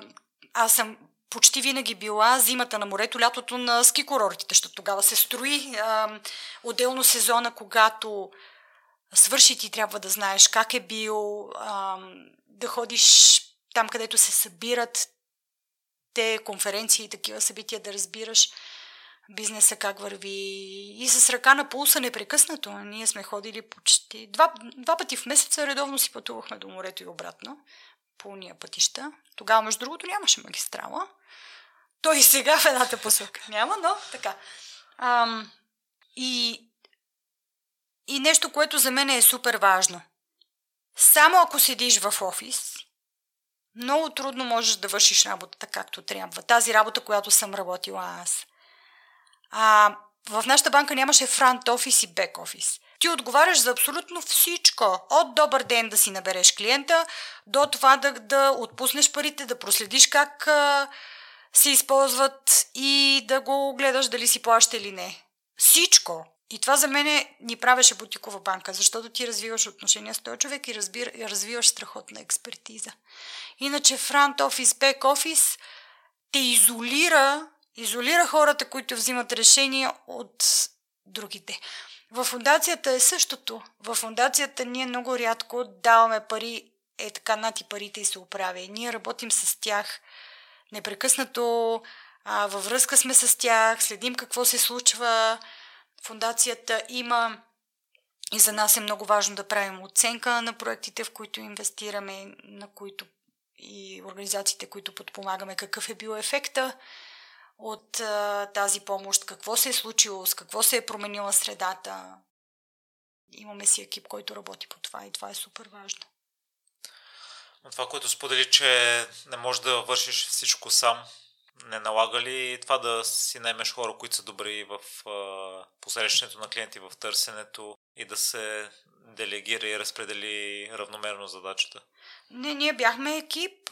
аз съм почти винаги била зимата на морето, лятото на ски курортите, защото тогава се строи. А, отделно сезона, когато свърши ти трябва да знаеш как е бил, а, да ходиш там, където се събират те конференции и такива събития, да разбираш бизнеса как върви и с ръка на пулса непрекъснато. Ние сме ходили почти два, два пъти в месеца, редовно си пътувахме до морето и обратно по уния пътища. Тогава, между другото, нямаше магистрала. Той и сега в едната посока няма, но така. Ам, и, и нещо, което за мен е супер важно. Само ако седиш в офис много трудно можеш да вършиш работата както трябва. Тази работа, която съм работила аз. А, в нашата банка нямаше фронт офис и бек офис. Ти отговаряш за абсолютно всичко. От добър ден да си набереш клиента, до това да, да отпуснеш парите, да проследиш как а, се използват и да го гледаш дали си плаща или не. Всичко. И това за мен ни правеше бутикова банка, защото ти развиваш отношения с този човек и разбир, развиваш страхотна експертиза. Иначе фронт офис, бек офис те изолира, изолира хората, които взимат решения от другите. В фундацията е същото. В фундацията ние много рядко даваме пари, е така нати парите и се оправя. ние работим с тях непрекъснато, а, във връзка сме с тях, следим какво се случва. Фундацията има и за нас е много важно да правим оценка на проектите, в които инвестираме, на които и организациите, които подпомагаме, какъв е бил ефекта от а, тази помощ, какво се е случило, с какво се е променила средата. Имаме си екип, който работи по това и това е супер важно. Това, което сподели, че не можеш да вършиш всичко сам, не налага ли това да си наймеш хора, които са добри в посрещането на клиенти, в търсенето и да се делегира и разпредели равномерно задачата? Не, ние бяхме екип.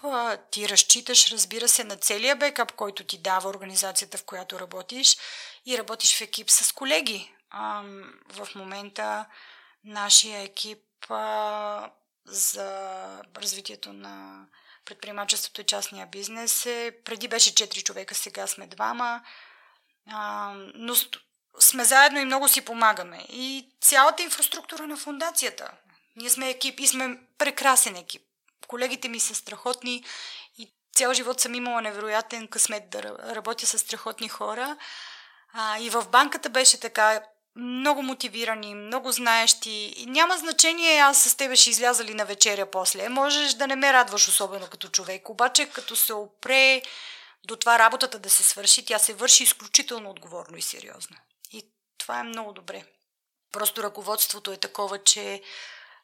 Ти разчиташ, разбира се, на целия бекап, който ти дава организацията, в която работиш и работиш в екип с колеги. В момента нашия екип за развитието на предприемачеството и частния бизнес е, преди беше 4 човека, сега сме двама, но сме заедно и много си помагаме. И цялата инфраструктура на фундацията. Ние сме екип и сме прекрасен екип. Колегите ми са страхотни и цял живот съм имала невероятен късмет да работя с страхотни хора. А, и в банката беше така много мотивирани, много знаещи. И няма значение аз с тебе ще изляза ли на вечеря после. Можеш да не ме радваш особено като човек, обаче като се опре до това работата да се свърши, тя се върши изключително отговорно и сериозно. Това е много добре. Просто ръководството е такова, че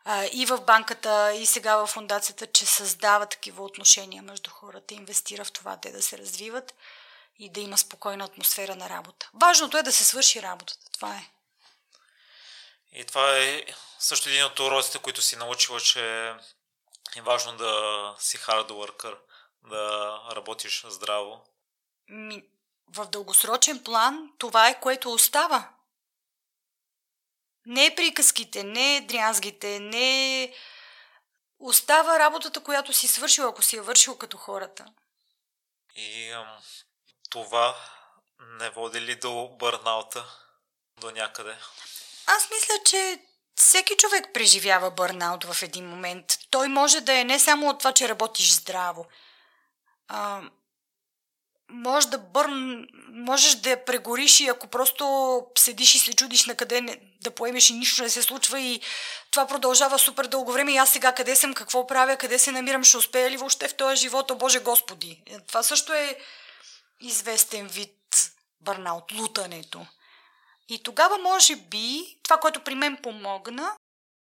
а, и в банката, и сега в фундацията, че създава такива отношения между хората, инвестира в това те да се развиват и да има спокойна атмосфера на работа. Важното е да се свърши работата. Това е. И това е също един от уроците, които си научила, че е важно да си hard worker, да работиш здраво. Ми, в дългосрочен план това е което остава. Не приказките, не дрязгите, не... Остава работата, която си свършил, ако си я вършил като хората. И ам, това не води ли до бърнаута до някъде? Аз мисля, че всеки човек преживява бърнаут в един момент. Той може да е не само от това, че работиш здраво. А, може да бърн, можеш да я прегориш и ако просто седиш и се чудиш на къде не, да поемеш и нищо не се случва и това продължава супер дълго време и аз сега къде съм, какво правя, къде се намирам, ще успея ли въобще в този живот, о Боже Господи. Е, това също е известен вид бърнаут, лутането. И тогава, може би, това, което при мен помогна,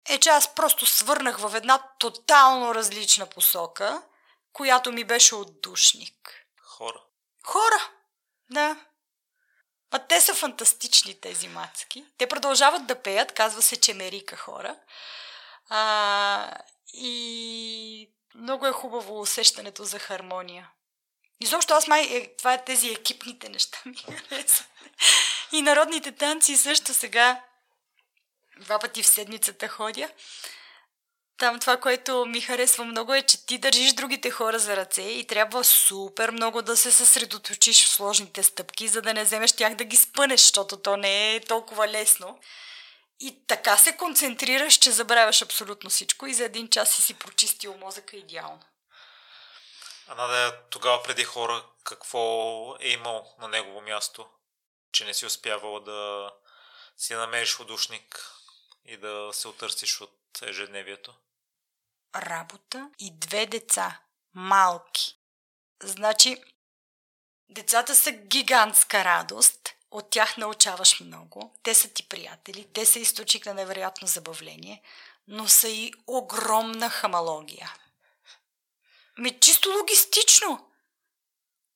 е, че аз просто свърнах в една тотално различна посока, която ми беше отдушник. Хора. Хора! Да. А те са фантастични, тези мацки. Те продължават да пеят, казва се, че мерика хора. А, и много е хубаво усещането за хармония. Изобщо аз май, е, това е тези екипните неща ми харесват. И народните танци също сега два пъти в седмицата ходя. Там това, което ми харесва много е, че ти държиш другите хора за ръце и трябва супер много да се съсредоточиш в сложните стъпки, за да не вземеш тях да ги спънеш, защото то не е толкова лесно. И така се концентрираш, че забравяш абсолютно всичко и за един час си си прочистил мозъка идеално. А Надя, тогава преди хора, какво е имал на негово място? Че не си успявал да си намериш удушник и да се отърсиш от ежедневието? Работа и две деца. Малки. Значи, децата са гигантска радост. От тях научаваш много. Те са ти приятели. Те са източник на невероятно забавление. Но са и огромна хамалогия. Ми чисто логистично.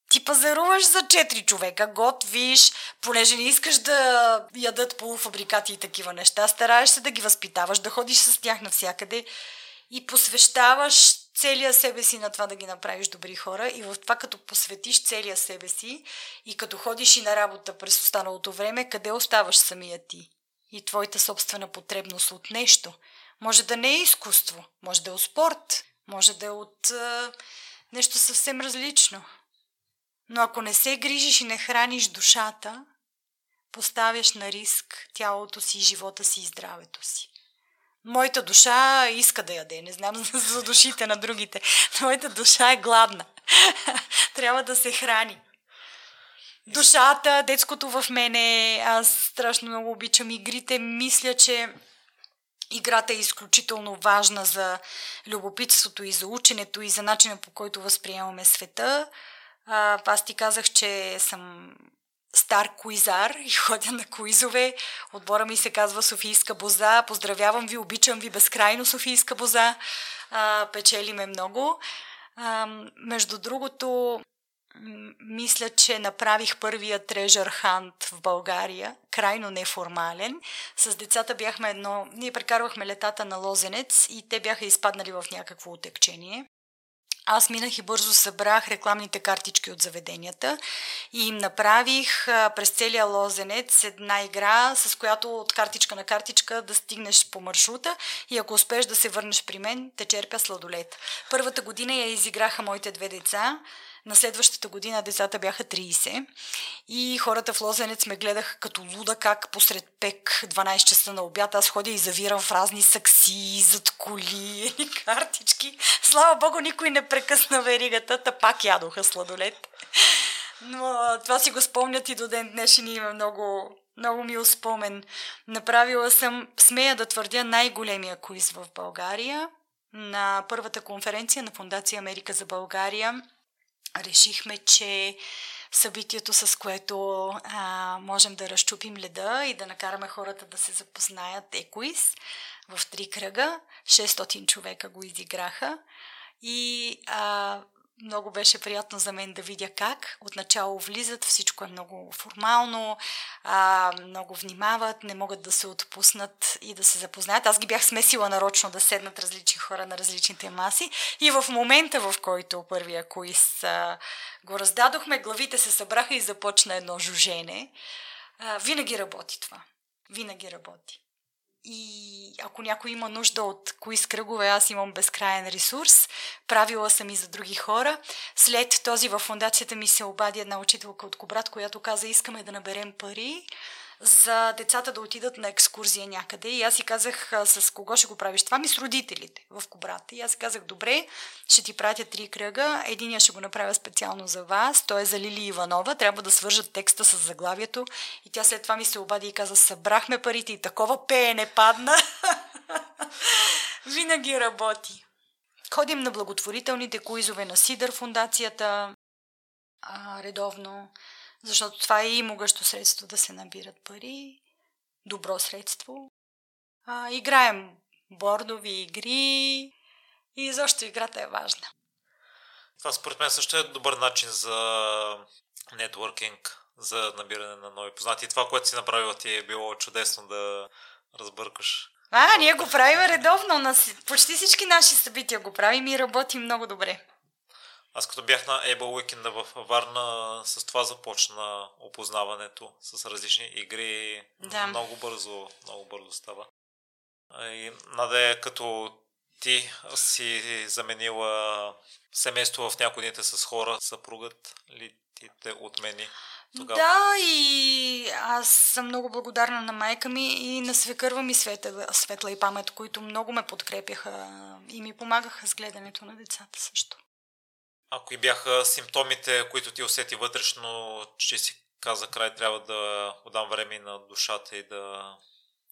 Ти пазаруваш за 4 човека, готвиш, понеже не искаш да ядат полуфабрикати и такива неща, стараеш се да ги възпитаваш, да ходиш с тях навсякъде и посвещаваш целия себе си на това да ги направиш добри хора и в това като посветиш целия себе си и като ходиш и на работа през останалото време, къде оставаш самия ти и твоята собствена потребност от нещо. Може да не е изкуство, може да е от спорт, може да е от е, нещо съвсем различно. Но ако не се грижиш и не храниш душата, поставяш на риск тялото си, живота си и здравето си. Моята душа иска да яде. Не знам за душите на другите. Моята душа е гладна. Трябва да се храни. Душата, детското в мене, аз страшно много обичам игрите. Мисля, че играта е изключително важна за любопитството и за ученето и за начина по който възприемаме света. Аз ти казах, че съм стар куизар и ходя на куизове. Отбора ми се казва Софийска боза. Поздравявам ви, обичам ви безкрайно Софийска боза. А, печели ме много. А, между другото, мисля, че направих първия трежър хант в България, крайно неформален. С децата бяхме едно... Ние прекарвахме летата на Лозенец и те бяха изпаднали в някакво отекчение. Аз минах и бързо събрах рекламните картички от заведенията и им направих през целия лозенец една игра, с която от картичка на картичка да стигнеш по маршрута и ако успееш да се върнеш при мен, те черпя сладолет. Първата година я изиграха моите две деца. На следващата година децата бяха 30 и хората в Лозенец ме гледаха като луда как посред пек 12 часа на обяд аз ходя и завирам в разни сакси, зад коли, картички. Слава богу, никой не прекъсна веригата, та пак ядоха сладолет. Но това си го спомнят и до ден днешен има много, много мил спомен. Направила съм, смея да твърдя, най-големия куиз в България на първата конференция на Фундация Америка за България решихме, че събитието, с което а, можем да разчупим леда и да накараме хората да се запознаят е квиз в три кръга. 600 човека го изиграха и а, много беше приятно за мен да видя как. Отначало влизат, всичко е много формално, а, много внимават, не могат да се отпуснат и да се запознаят. Аз ги бях смесила нарочно да седнат различни хора на различните маси и в момента, в който първия коис а, го раздадохме, главите се събраха и започна едно жужене. А, винаги работи това. Винаги работи. И ако някой има нужда от кои с кръгове, аз имам безкрайен ресурс. Правила съм и за други хора. След този във фундацията ми се обади една учителка от Кобрат, която каза, искаме да наберем пари за децата да отидат на екскурзия някъде. И аз си казах, с кого ще го правиш това? Ми с родителите в Кобрата. И аз казах, добре, ще ти пратя три кръга. Единия ще го направя специално за вас. Той е за Лили Иванова. Трябва да свържат текста с заглавието. И тя след това ми се обади и каза, събрахме парите и такова пеене падна. Винаги работи. Ходим на благотворителните куизове на Сидър фундацията а, редовно. Защото това е и могъщо средство да се набират пари, добро средство. А, играем бордови игри и защо играта е важна. Това според мен също е добър начин за нетворкинг, за набиране на нови познати. И това, което си направила ти е било чудесно да разбъркаш. А, ние го правим редовно. На почти всички наши събития го правим и работим много добре. Аз като бях на Able Weekend в Варна, с това започна опознаването с различни игри. Да. Много бързо, много бързо става. И Наде, като ти си заменила семейство в някои дните с хора, съпругът ли ти те отмени? Тогава. Да, и аз съм много благодарна на майка ми и на свекърва ми Светла, Светла и Памет, които много ме подкрепяха и ми помагаха с гледането на децата също. А кои бяха симптомите, които ти усети вътрешно, че си каза край, трябва да отдам време на душата и да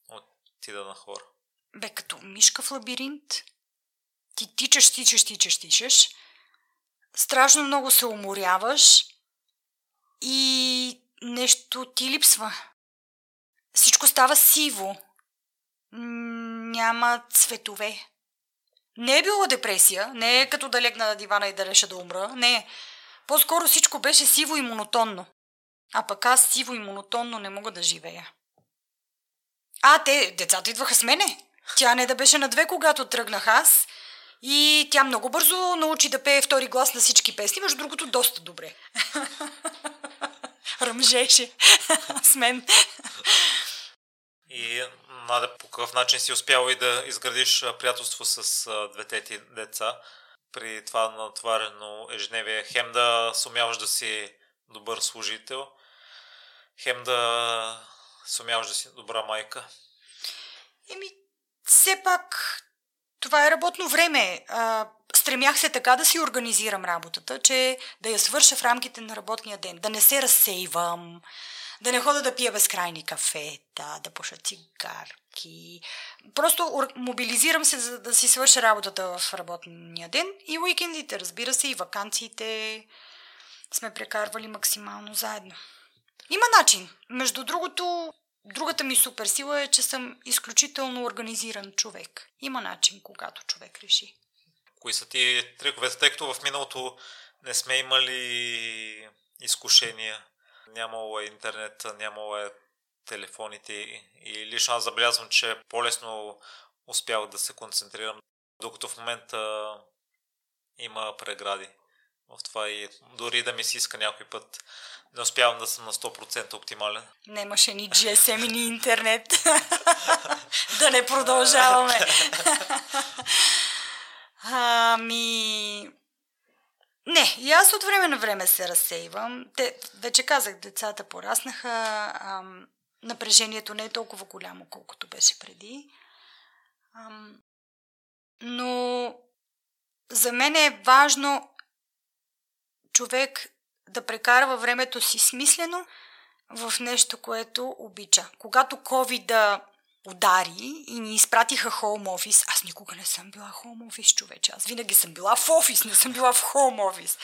отида на хора? Бе, като мишка в лабиринт. Ти тичаш, тичаш, тичаш, тичаш. Страшно много се уморяваш и нещо ти липсва. Всичко става сиво. Няма цветове. Не е било депресия, не е като да легна на дивана и да реша да умра, не. По-скоро всичко беше сиво и монотонно. А пък аз сиво и монотонно не мога да живея. А, те, децата идваха с мене. Тя не да беше на две, когато тръгнах аз. И тя много бързо научи да пее втори глас на всички песни, между другото доста добре. Ръмжеше с мен. И Надя, по какъв начин си успяла и да изградиш приятелство с двете ти деца при това натварено ежедневие? Хем да сумяваш да си добър служител, хем да сумяваш да си добра майка. Еми, все пак това е работно време. А, стремях се така да си организирам работата, че да я свърша в рамките на работния ден, да не се разсейвам, да не хода да пия безкрайни кафета, да пуша цигарки. Просто мобилизирам се, за да си свърша работата в работния ден и уикендите, разбира се, и вакансиите сме прекарвали максимално заедно. Има начин. Между другото, другата ми суперсила е, че съм изключително организиран човек. Има начин, когато човек реши. Кои са ти триковете, тъй като в миналото не сме имали изкушения нямало е интернет, нямало е телефоните и лично аз забелязвам, че по-лесно успявах да се концентрирам, докато в момента има прегради в това и дори да ми се иска някой път, не успявам да съм на 100% оптимален. Нямаше ни GSM ни интернет. да не продължаваме. ами, не, и аз от време на време се разсейвам. Те, вече казах, децата пораснаха, ам, напрежението не е толкова голямо, колкото беше преди. Ам, но за мен е важно човек да прекарва времето си смислено в нещо, което обича. Когато COVID удари и ни изпратиха хоум офис. Аз никога не съм била хоум офис, човече. Аз винаги съм била в офис, не съм била в хоум офис.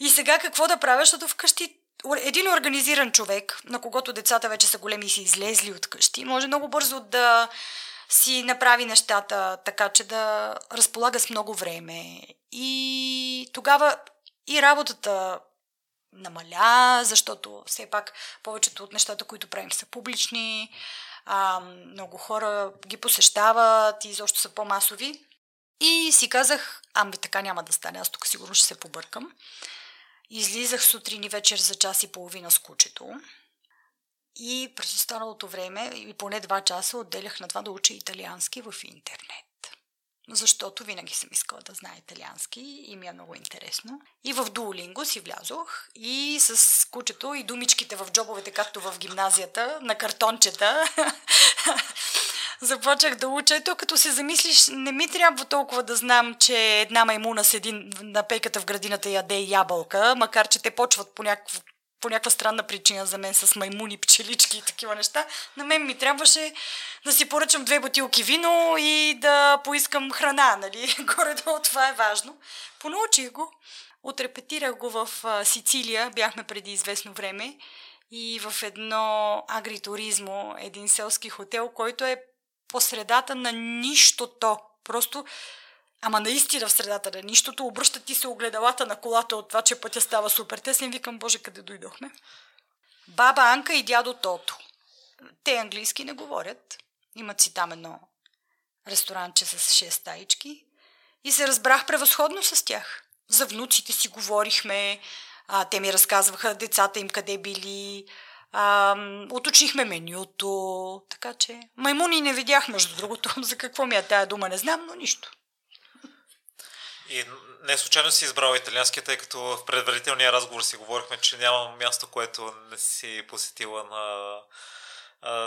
И сега какво да правя, защото вкъщи един организиран човек, на когото децата вече са големи и си излезли от къщи, може много бързо да си направи нещата така, че да разполага с много време. И тогава и работата намаля, защото все пак повечето от нещата, които правим са публични а, много хора ги посещават и изобщо са по-масови. И си казах, ами така няма да стане, аз тук сигурно ще се побъркам. Излизах сутрин и вечер за час и половина с кучето. И през останалото време, и поне два часа, отделях на това да уча италиански в интернет защото винаги съм искала да знае италиански и ми е много интересно. И в Duolingo си влязох и с кучето и думичките в джобовете, както в гимназията, на картончета. Започнах да уча. Ето, като се замислиш, не ми трябва толкова да знам, че една маймуна седи на пейката в градината и яде ябълка, макар че те почват по някакво по някаква странна причина за мен с маймуни, пчелички и такива неща, на мен ми трябваше да си поръчам две бутилки вино и да поискам храна, нали? Горе-долу това е важно. Понаучих го. Отрепетирах го в Сицилия, бяхме преди известно време и в едно агритуризмо, един селски хотел, който е по средата на нищото. Просто Ама наистина в средата на нищото, обръщат ти се огледалата на колата от това, че пътя става супер тесен. Викам, боже, къде дойдохме? Баба Анка и дядо Тото. Те английски не говорят. Имат си там едно ресторанче с 6 стаички. И се разбрах превъзходно с тях. За внуците си говорихме, а, те ми разказваха децата им къде били, а, уточнихме менюто, така че маймуни не видях, между другото, за какво ми е тая дума, не знам, но нищо. И не случайно си избрал италиански, тъй като в предварителния разговор си говорихме, че няма място, което не си посетила на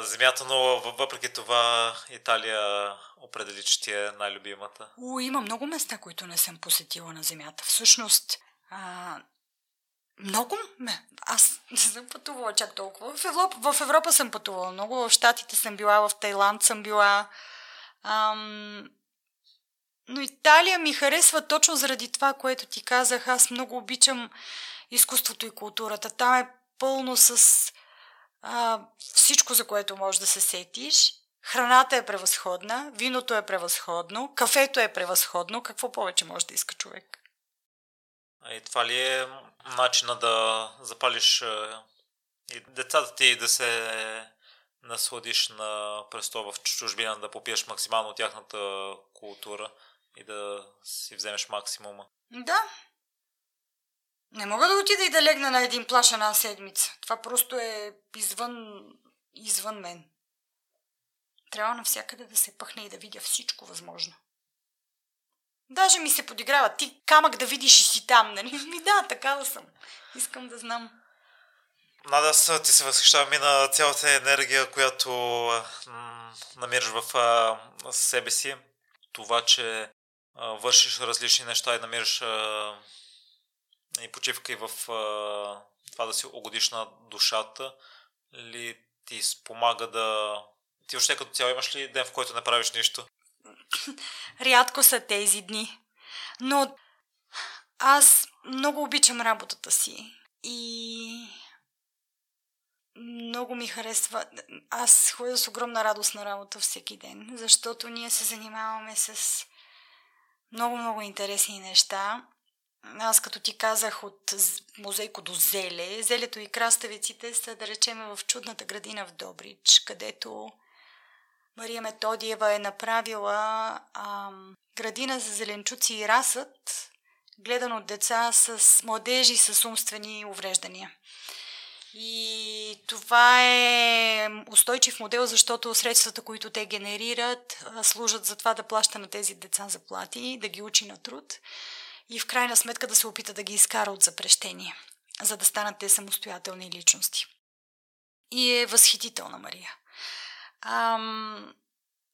земята, но въпреки това Италия определи, че ти е най-любимата. О, има много места, които не съм посетила на земята. Всъщност, а, много ме. Аз не съм пътувала чак толкова. В Европа, в Европа съм пътувала много. В Штатите съм била, в Тайланд съм била. Ам, но Италия ми харесва точно заради това, което ти казах. Аз много обичам изкуството и културата. Там е пълно с а, всичко, за което можеш да се сетиш. Храната е превъзходна, виното е превъзходно, кафето е превъзходно. Какво повече може да иска човек? И това ли е начина да запалиш и децата ти да се насладиш на престол в чужбина, да попиеш максимално тяхната култура и да си вземеш максимума? Да. Не мога да отида и да легна на един плаш една седмица. Това просто е извън, извън мен. Трябва навсякъде да се пъхне и да видя всичко възможно. Даже ми се подиграва. Ти камък да видиш и си там, нали? Ми да, такава съм. Искам да знам. Нада, ти се възхищавам и на цялата енергия, която м- намираш в а, себе си. Това, че вършиш различни неща и намираш а, и почивка и в а, това да си угодиш на душата, ли ти спомага да... Ти въобще като цяло имаш ли ден, в който не правиш нищо? Рядко са тези дни. Но аз много обичам работата си. И много ми харесва. Аз ходя с огромна радост на работа всеки ден, защото ние се занимаваме с много-много интересни неща. Аз като ти казах от музейко до зеле, зелето и краставиците са да речеме в чудната градина в Добрич, където Мария Методиева е направила ам, градина за зеленчуци и расът, гледан от деца с младежи с умствени увреждания. И това е устойчив модел, защото средствата, които те генерират, служат за това да плаща на тези деца заплати, да ги учи на труд и в крайна сметка да се опита да ги изкара от запрещение, за да станат те самостоятелни личности. И е възхитителна Мария. Ам,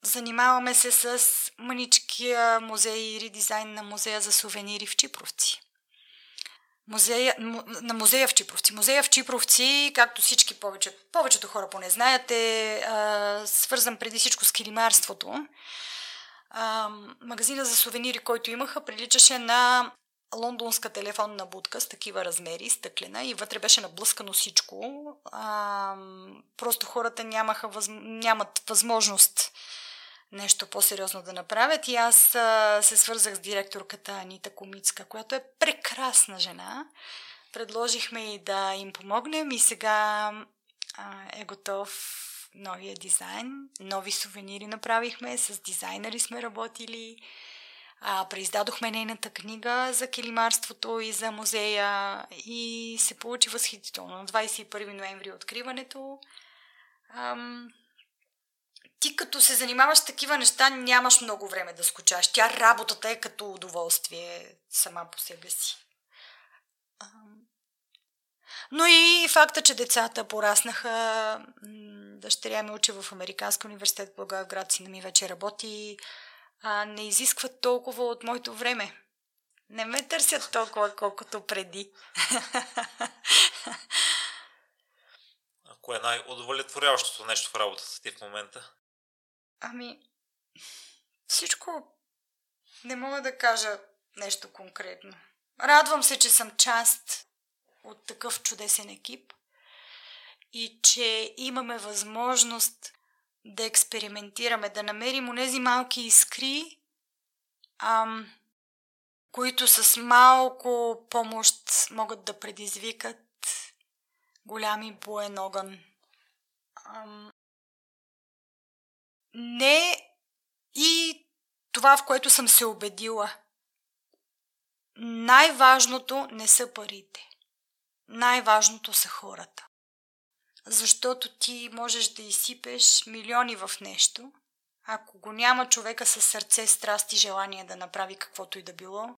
занимаваме се с мъничкия музей и редизайн на музея за сувенири в Чипровци. Музея, на музея в Чипровци. Музея в Чипровци, както всички повече, повечето хора поне знаят, е а, свързан преди всичко с килимарството. А, магазина за сувенири, който имаха, приличаше на лондонска телефонна будка с такива размери, стъклена и вътре беше наблъскано всичко. А, просто хората нямаха, въз... нямат възможност нещо по-сериозно да направят. И аз а, се свързах с директорката Анита Комицка, която е прекрасна жена. Предложихме и да им помогнем и сега а, е готов новия дизайн. Нови сувенири направихме, с дизайнери сме работили. А, преиздадохме нейната книга за килимарството и за музея и се получи възхитително. На 21 ноември откриването. Ам, ти като се занимаваш с такива неща, нямаш много време да скучаш. Тя работата е като удоволствие сама по себе си. Но и факта, че децата пораснаха, дъщеря ми учи в Американски университет в Благоевград, сина ми вече работи, а, не изискват толкова от моето време. Не ме търсят толкова, колкото преди. Кое е най-удовлетворяващото нещо в работата ти в момента? Ами, всичко не мога да кажа нещо конкретно. Радвам се, че съм част от такъв чудесен екип и че имаме възможност да експериментираме, да намерим онези малки искри, ам, които с малко помощ могат да предизвикат голями боен огън. Ам, не и това, в което съм се убедила. Най-важното не са парите. Най-важното са хората. Защото ти можеш да изсипеш милиони в нещо, ако го няма човека със сърце, страст и желание да направи каквото и да било,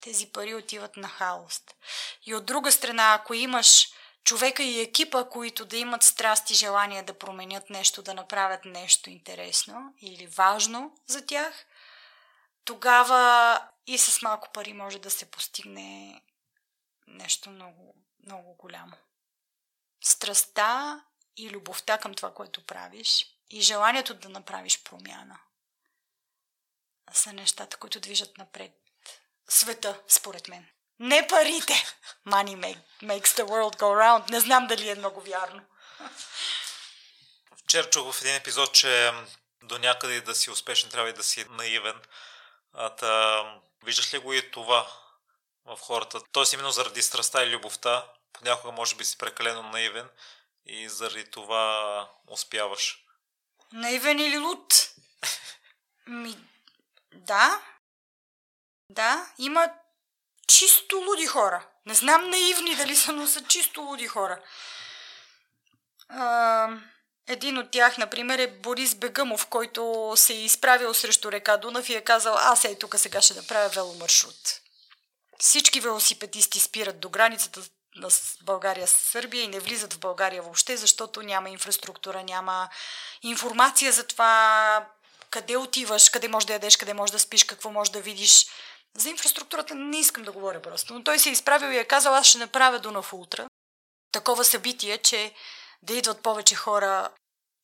тези пари отиват на хаос. И от друга страна, ако имаш човека и екипа, които да имат страст и желание да променят нещо, да направят нещо интересно или важно за тях, тогава и с малко пари може да се постигне нещо много, много голямо. Страстта и любовта към това, което правиш и желанието да направиш промяна са нещата, които движат напред света, според мен. Не парите. Money make, makes the world go round. Не знам дали е много вярно. Вчера чух в един епизод, че до някъде да си успешен трябва и да си наивен. А, та, виждаш ли го и това в хората? Тоест именно заради страста и любовта, понякога може би си прекалено наивен и заради това успяваш. Наивен или луд? Ми, да. Да, има чисто луди хора. Не знам наивни дали са, но са чисто луди хора. А, един от тях, например, е Борис Бегъмов, който се е изправил срещу река Дунав и е казал, аз ей тук сега ще направя веломаршрут. Всички велосипедисти спират до границата на България с Сърбия и не влизат в България въобще, защото няма инфраструктура, няма информация за това къде отиваш, къде можеш да ядеш, къде можеш да спиш, какво можеш да видиш. За инфраструктурата не искам да говоря просто. Но той се е изправил и е казал, аз ще направя Дунав Ултра. Такова събитие, че да идват повече хора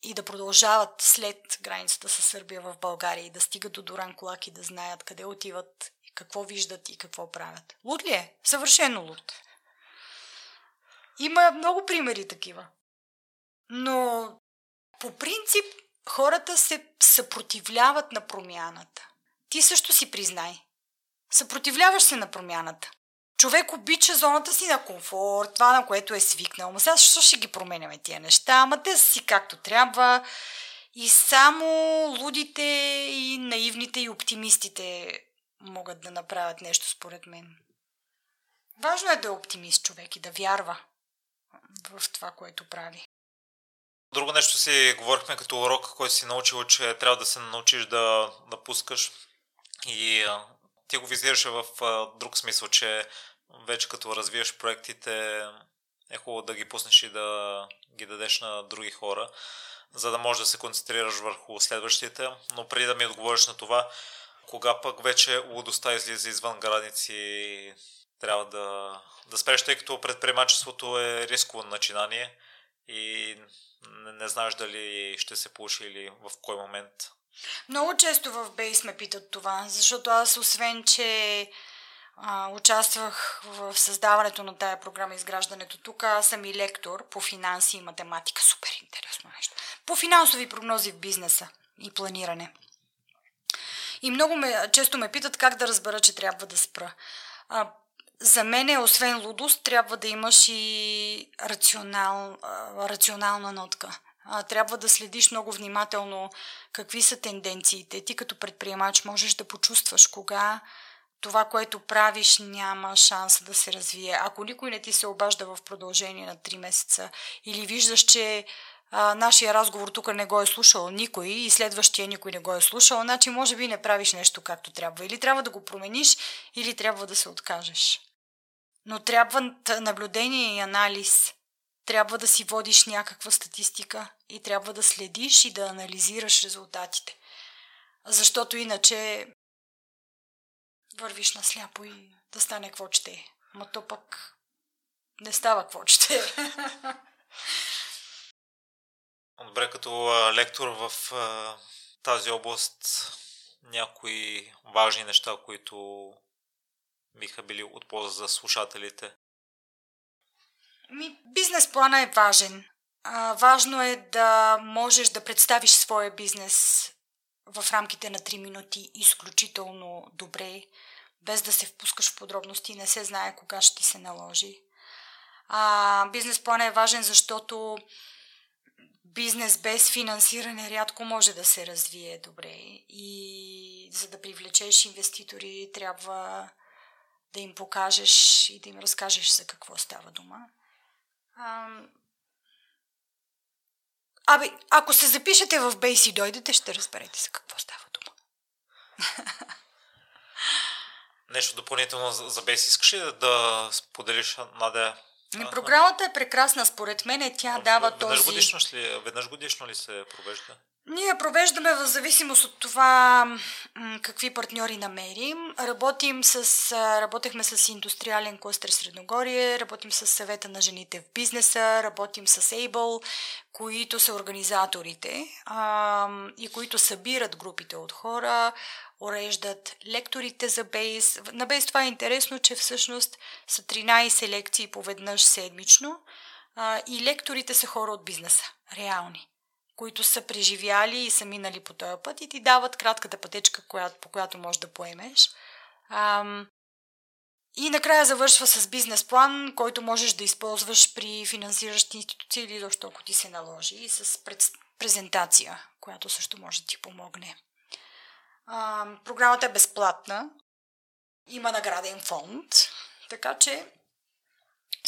и да продължават след границата с Сърбия в България и да стигат до Доран Колак и да знаят къде отиват, какво виждат и какво правят. Луд ли е? Съвършено луд. Има много примери такива. Но по принцип хората се съпротивляват на промяната. Ти също си признай. Съпротивляваш се на промяната. Човек обича зоната си на комфорт, това на което е свикнал. Ма сега защо ще ги променяме тия неща? Ама те си както трябва. И само лудите и наивните и оптимистите могат да направят нещо според мен. Важно е да е оптимист човек и да вярва в това, което прави. Друго нещо си говорихме като урок, който си научил, че трябва да се научиш да, да. И ти го визираше в друг смисъл, че вече като развиеш проектите е хубаво да ги пуснеш и да ги дадеш на други хора, за да можеш да се концентрираш върху следващите. Но преди да ми отговориш на това, кога пък вече лудостта излиза извън граници, трябва да, да спреш, тъй като предприемачеството е рисково начинание и не, не знаеш дали ще се получи или в кой момент. Много често в Бейс ме питат това, защото аз освен, че а, участвах в създаването на тая програма, изграждането тук, аз съм и лектор по финанси и математика. Супер интересно нещо. По финансови прогнози в бизнеса и планиране. И много ме, често ме питат как да разбера, че трябва да спра. А, за мен, освен лудост, трябва да имаш и рационал, рационална нотка. Трябва да следиш много внимателно какви са тенденциите. Ти като предприемач можеш да почувстваш кога това, което правиш, няма шанс да се развие. Ако никой не ти се обажда в продължение на 3 месеца или виждаш, че а, нашия разговор тук не го е слушал никой и следващия никой не го е слушал, значи може би не правиш нещо както трябва. Или трябва да го промениш, или трябва да се откажеш. Но трябва наблюдение и анализ. Трябва да си водиш някаква статистика и трябва да следиш и да анализираш резултатите. Защото иначе вървиш на сляпо и да стане какво че е. Ма то пък не става какво че е. Добре, като лектор в тази област някои важни неща, които биха били от полза за слушателите? Ми, бизнес плана е важен. А, важно е да можеш да представиш своя бизнес в рамките на 3 минути изключително добре, без да се впускаш в подробности, не се знае кога ще ти се наложи. А, бизнес плана е важен, защото бизнес без финансиране рядко може да се развие добре. И за да привлечеш инвеститори, трябва да им покажеш и да им разкажеш за какво става дума. Абе, ако се запишете в Бейс и дойдете, ще разберете за какво става дума. Нещо допълнително за Бейс искаш ли да споделиш, Надя? Ами, програмата е прекрасна, според мен. Тя дава веднъж този... Годишно ли, веднъж годишно ли се провежда? Ние провеждаме в зависимост от това какви партньори намерим. Работим с, работехме с индустриален клъстер Средногорие, работим с съвета на жените в бизнеса, работим с Able, които са организаторите а, и които събират групите от хора, уреждат лекторите за Бейс. На Бейс това е интересно, че всъщност са 13 лекции поведнъж седмично а, и лекторите са хора от бизнеса, реални които са преживяли и са минали по този път и ти дават кратката пътечка, по която можеш да поемеш. Ам, и накрая завършва с бизнес план, който можеш да използваш при финансиращи институции или защо ако ти се наложи и с презентация, която също може да ти помогне. А, програмата е безплатна. Има награден фонд, така че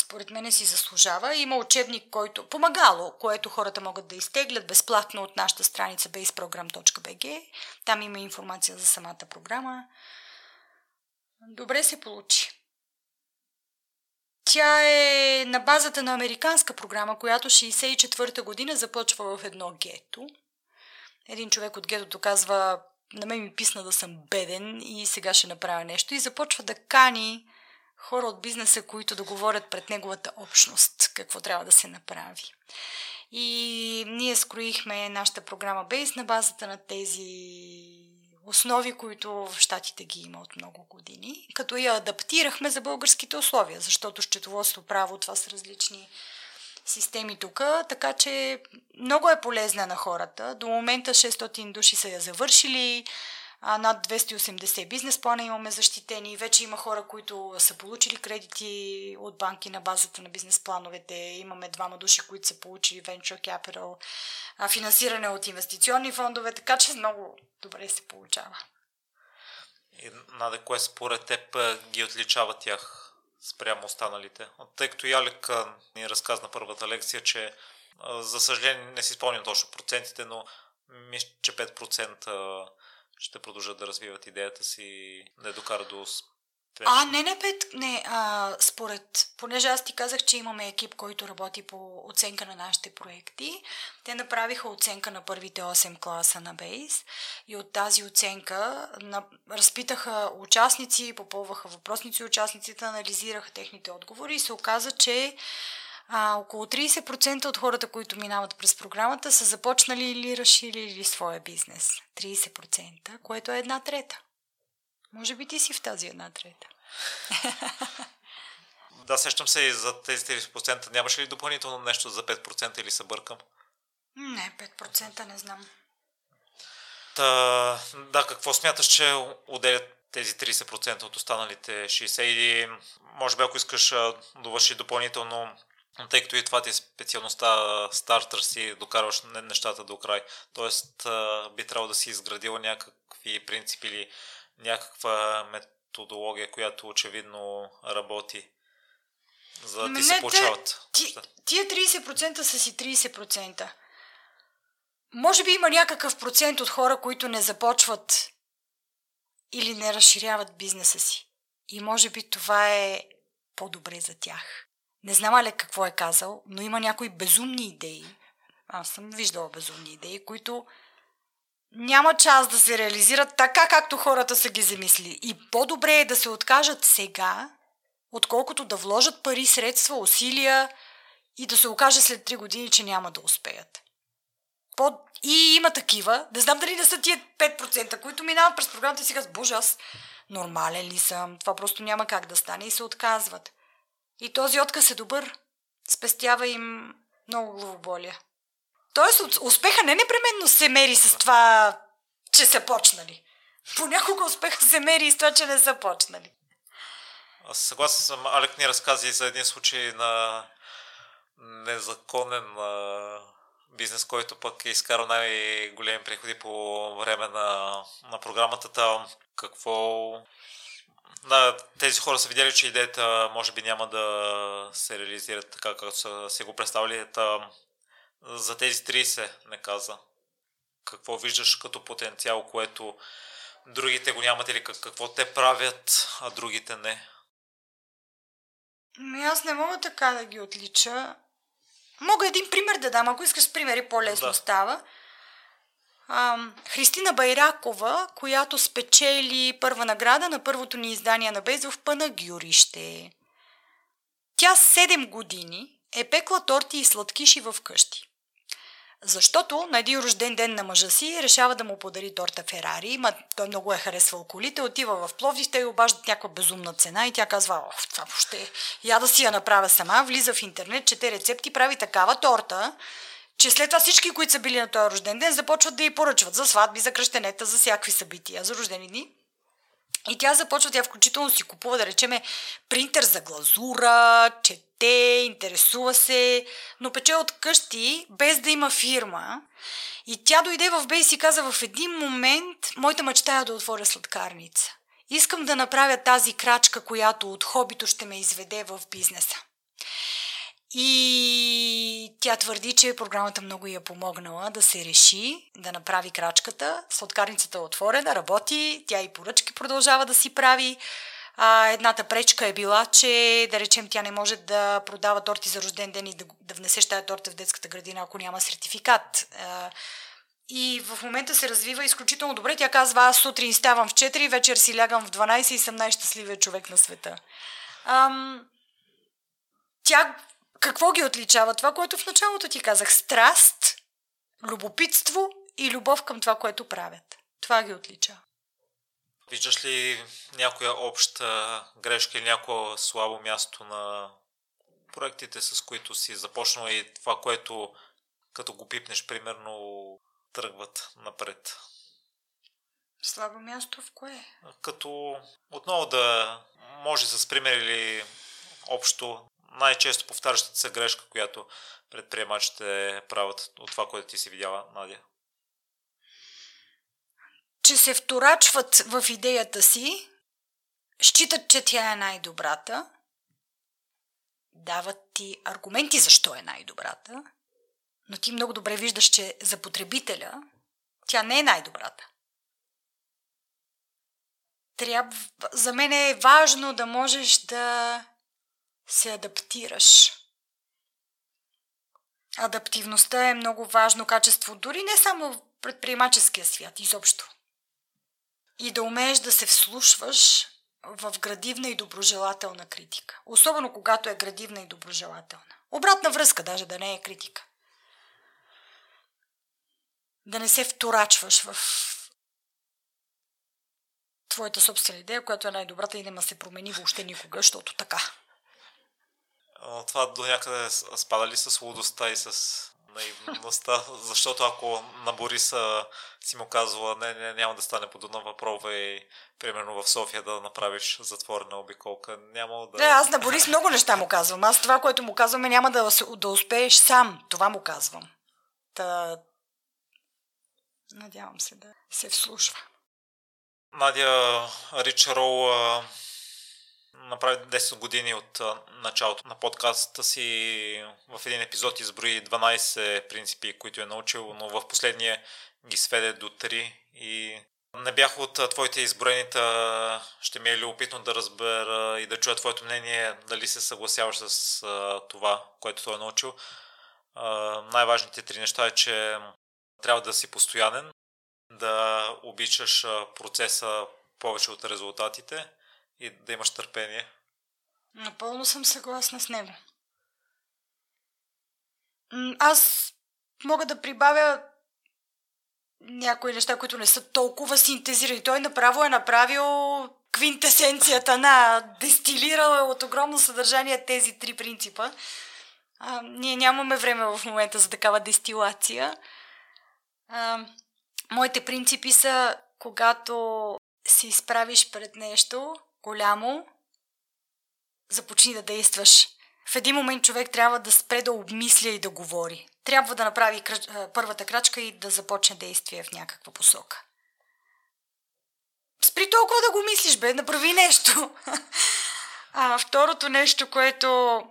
според мен си заслужава. Има учебник, който помагало, което хората могат да изтеглят безплатно от нашата страница baseprogram.bg. Там има информация за самата програма. Добре се получи. Тя е на базата на американска програма, която 64-та година започва в едно гето. Един човек от гетото казва, на мен ми писна да съм беден и сега ще направя нещо. И започва да кани хора от бизнеса, които да говорят пред неговата общност какво трябва да се направи. И ние скроихме нашата програма Бейс на базата на тези основи, които в Штатите ги има от много години, като я адаптирахме за българските условия, защото счетоводство, право, това са различни системи тук, така че много е полезна на хората. До момента 600 души са я завършили, а, над 280 бизнес плана имаме защитени. Вече има хора, които са получили кредити от банки на базата на бизнес плановете. Имаме двама души, които са получили Venture Capital, а, финансиране от инвестиционни фондове, така че много добре се получава. И, Наде, кое според теб ги отличава тях спрямо останалите? Тъй като Ялик ни разказа на първата лекция, че за съжаление не си спомням точно процентите, но мисля, че 5% ще продължат да развиват идеята си и да докарат до а, не, не, пет, не. А, според, понеже аз ти казах, че имаме екип, който работи по оценка на нашите проекти, те направиха оценка на първите 8 класа на Бейс и от тази оценка на, разпитаха участници, попълваха въпросници участниците, анализираха техните отговори и се оказа, че а, около 30% от хората, които минават през програмата, са започнали или разширили своя бизнес. 30%, което е една трета. Може би ти си в тази една трета. Да, сещам се и за тези 30%. Нямаш ли допълнително нещо за 5% или се бъркам? Не, 5% не знам. Та, да, какво смяташ, че отделят тези 30% от останалите 60% или може би ако искаш да довърши допълнително тъй като и това ти е специалността стартър си, докарваш нещата до край. Тоест би трябвало да си изградила някакви принципи или някаква методология, която очевидно работи, за да ти се получават. Ти, тия 30% са си 30%. Може би има някакъв процент от хора, които не започват или не разширяват бизнеса си. И може би това е по-добре за тях. Не знам Алек какво е казал, но има някои безумни идеи. Аз съм виждала безумни идеи, които няма час да се реализират така, както хората са ги замисли. И по-добре е да се откажат сега, отколкото да вложат пари, средства, усилия и да се окаже след 3 години, че няма да успеят. По... И има такива, не знам дали не са тия 5%, които минават през програмата и си казват, боже, аз нормален ли съм, това просто няма как да стане и се отказват. И този отказ е добър. Спестява им много главоболия. Тоест, успеха не непременно се мери с това, че са почнали. Понякога успеха се мери и с това, че не са почнали. Аз съгласен съм. Алек ни разкази за един случай на незаконен а, бизнес, който пък е изкарал най-големи приходи по време на, на програмата. Там какво да, тези хора са видяли, че идеята може би няма да се реализира така, както са си го представили. Та, за тези 30 не каза. Какво виждаш като потенциал, което другите го нямат или какво те правят, а другите не? Ми аз не мога така да ги отлича. Мога един пример да дам, ако искаш примери, по-лесно да. става Христина Байракова, която спечели първа награда на първото ни издание на Без в Панагюрище. Тя 7 години е пекла торти и сладкиши в къщи. Защото на един рожден ден на мъжа си решава да му подари торта Ферари. Ма, той много е харесвал колите, отива в Пловдив, те обаждат някаква безумна цена и тя казва, ох, това въобще, я да си я направя сама, влиза в интернет, чете рецепти, прави такава торта, че след това всички, които са били на този рожден ден, започват да й поръчват за сватби, за кръщенета, за всякакви събития, за рождени дни. И тя започва, тя включително си купува, да речеме, принтер за глазура, чете, интересува се, но пече от къщи, без да има фирма. И тя дойде в Бей и си каза в един момент, моята мечта е да отворя сладкарница. Искам да направя тази крачка, която от хобито ще ме изведе в бизнеса. И тя твърди, че програмата много я помогнала да се реши, да направи крачката. Сладкарницата е отворена, работи, тя и поръчки продължава да си прави. А, едната пречка е била, че да речем тя не може да продава торти за рожден ден и да, да внесеш тази торта в детската градина, ако няма сертификат. А, и в момента се развива изключително добре. Тя казва, аз сутрин ставам в 4, вечер си лягам в 12 и съм най-щастливият човек на света. Ам, тя какво ги отличава? Това, което в началото ти казах. Страст, любопитство и любов към това, което правят. Това ги отличава. Виждаш ли някоя обща грешка или някое слабо място на проектите, с които си започнал и това, което като го пипнеш, примерно, тръгват напред? Слабо място в кое? Като отново да може с пример или общо най-често повтарящата се грешка, която предприемачите правят от това, което ти си видяла, Надя? Че се вторачват в идеята си, считат, че тя е най-добрата, дават ти аргументи защо е най-добрата, но ти много добре виждаш, че за потребителя тя не е най-добрата. Трябва, за мен е важно да можеш да се адаптираш. Адаптивността е много важно качество, дори не само в предприемаческия свят, изобщо. И да умееш да се вслушваш в градивна и доброжелателна критика. Особено когато е градивна и доброжелателна. Обратна връзка, даже да не е критика. Да не се вторачваш в твоята собствена идея, която е най-добрата и няма се промени въобще никога, защото така това до някъде спада ли с лудостта и с наивността, защото ако на Бориса си му казвала, не, не, няма да стане по Дунава, пробвай примерно в София да направиш затворена обиколка, няма да... Не, аз на Борис много неща му казвам. Аз това, което му казваме, няма да, да успееш сам. Това му казвам. Та... Надявам се да се вслушва. Надя Рич Роу направи 10 години от началото на подкаста си. В един епизод изброи 12 принципи, които е научил, но в последния ги сведе до 3 и не бях от твоите изброените. Ще ми е любопитно да разбера и да чуя твоето мнение, дали се съгласяваш с това, което той е научил. Най-важните три неща е, че трябва да си постоянен, да обичаш процеса повече от резултатите и да имаш търпение. Напълно съм съгласна с него. Аз мога да прибавя някои неща, които не са толкова синтезирани. Той направо е направил квинтесенцията на дестилирал от огромно съдържание тези три принципа. А, ние нямаме време в момента за такава дестилация. А, моите принципи са, когато се изправиш пред нещо, голямо, започни да действаш. В един момент човек трябва да спре да обмисля и да говори. Трябва да направи кръч... първата крачка и да започне действие в някаква посока. Спри толкова да го мислиш, бе, направи нещо. А второто нещо, което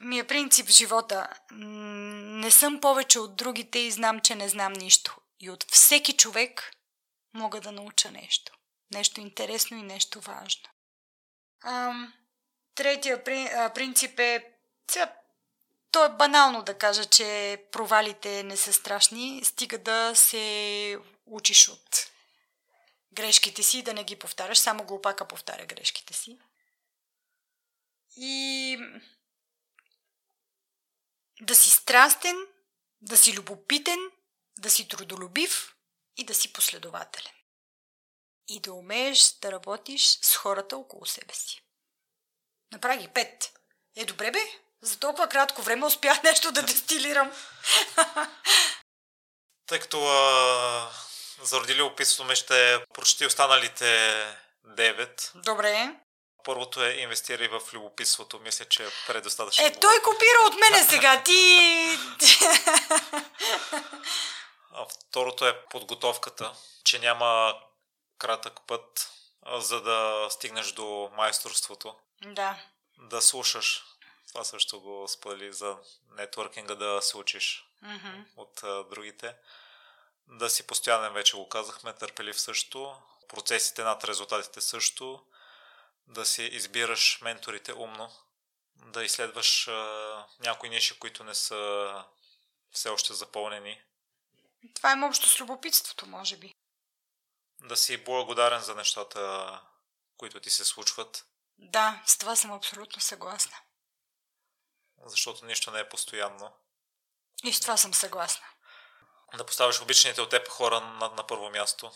ми е принцип в живота. Не съм повече от другите и знам, че не знам нищо. И от всеки човек мога да науча нещо нещо интересно и нещо важно. А, третия принцип е, сега, то е банално да кажа, че провалите не са страшни, стига да се учиш от грешките си, да не ги повтаряш, само глупака повтаря грешките си. И да си страстен, да си любопитен, да си трудолюбив и да си последователен и да умееш да работиш с хората около себе си. Направи ги пет. Е, добре бе, За толкова кратко време успях нещо да дестилирам. Тъй като а, заради любопитството ми ще прочети останалите 9. Добре. Първото е инвестирай в любопитството. Мисля, че е предостатъчно. Е, той копира от мене сега. Ти... а второто е подготовката, че няма кратък път, за да стигнеш до майсторството. Да. Да слушаш. Това също го сподели за нетворкинга, да се учиш mm-hmm. от а, другите. Да си постоянен, вече го казахме, търпелив също. Процесите над резултатите също. Да си избираш менторите умно. Да изследваш а, някои ниши, които не са все още запълнени. Това е общо с любопитството, може би. Да си благодарен за нещата, които ти се случват. Да, с това съм абсолютно съгласна. Защото нищо не е постоянно. И с това съм съгласна. Да поставиш обичаните от теб хора на, на първо място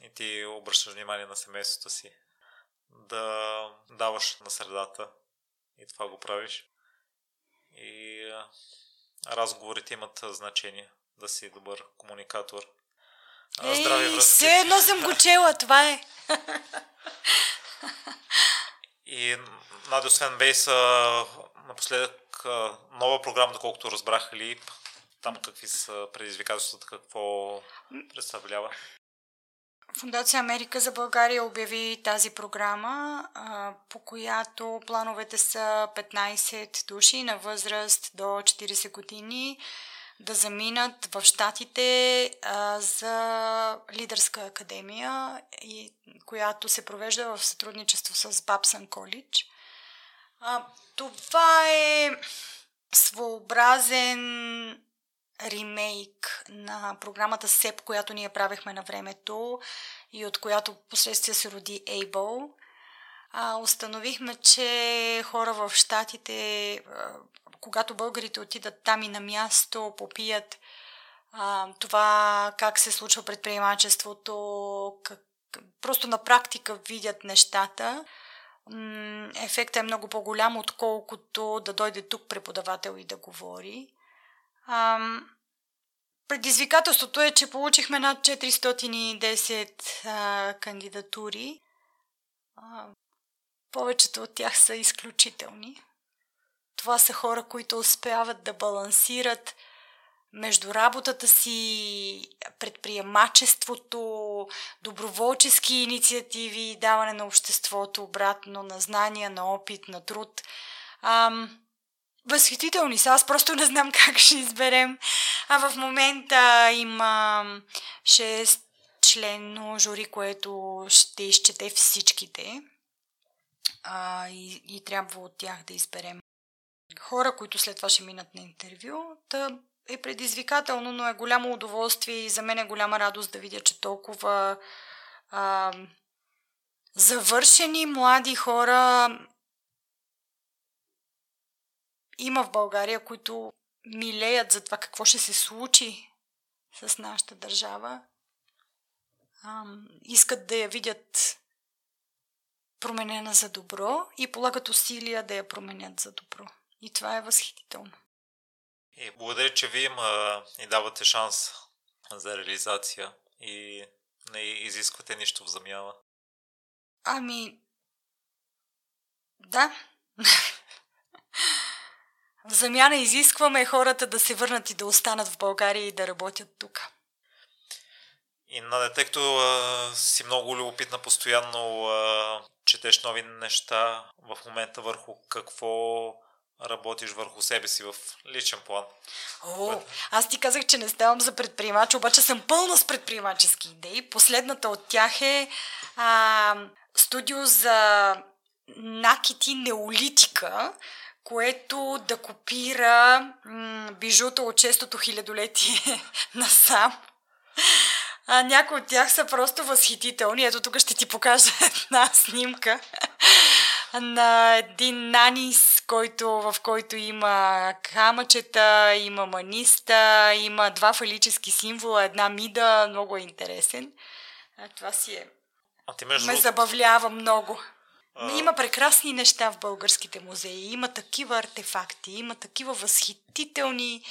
и ти обръщаш внимание на семейството си. Да даваш на средата и това го правиш. И разговорите имат значение. Да си добър комуникатор. Ей, Здрави връзки. Все едно съм го чела, това е. И Надя, освен Бейс, напоследък нова програма, доколкото разбрах ли, там какви са предизвикателствата, какво представлява? Фундация Америка за България обяви тази програма, по която плановете са 15 души на възраст до 40 години да заминат в Штатите а, за лидерска академия, и, която се провежда в сътрудничество с Бабсън Колидж. А, това е своеобразен ремейк на програмата СЕП, която ние правихме на времето и от която последствие се роди Able. А, установихме, че хора в Штатите, когато българите отидат там и на място, попият а, това как се случва предприемачеството, как, просто на практика видят нещата, ефектът е много по-голям, отколкото да дойде тук преподавател и да говори. Ам, предизвикателството е, че получихме над 410 а, кандидатури. А, повечето от тях са изключителни. Това са хора, които успяват да балансират между работата си, предприемачеството, доброволчески инициативи, даване на обществото обратно, на знания, на опит, на труд. Ам, възхитителни са. Аз просто не знам как ще изберем. А в момента има 6 членно жури, което ще изчете всичките. А, и, и трябва от тях да изберем хора, които след това ще минат на интервю. Та е предизвикателно, но е голямо удоволствие и за мен е голяма радост да видя, че толкова а, завършени млади хора има в България, които милеят за това какво ще се случи с нашата държава. А, искат да я видят променена за добро и полагат усилия да я променят за добро. И това е възхитително. И благодаря, че вие има и давате шанс за реализация и не изисквате нищо в замяна. Ами, да. в замяна изискваме хората да се върнат и да останат в България и да работят тук. И на тъй като а, си много любопитна постоянно, а, четеш нови неща в момента върху какво работиш върху себе си в личен план. О, аз ти казах, че не ставам за предприемач, обаче съм пълна с предприемачески идеи. Последната от тях е а, студио за накити неолитика, което да копира м- бижута от честото хилядолетие насам. А някои от тях са просто възхитителни. Ето тук ще ти покажа една снимка на един нанис, който, в който има камъчета, има маниста, има два фалически символа, една мида, много е интересен. А, това си е. А ти между Ме забавлява много. Има прекрасни неща в българските музеи. Има такива артефакти, има такива възхитителни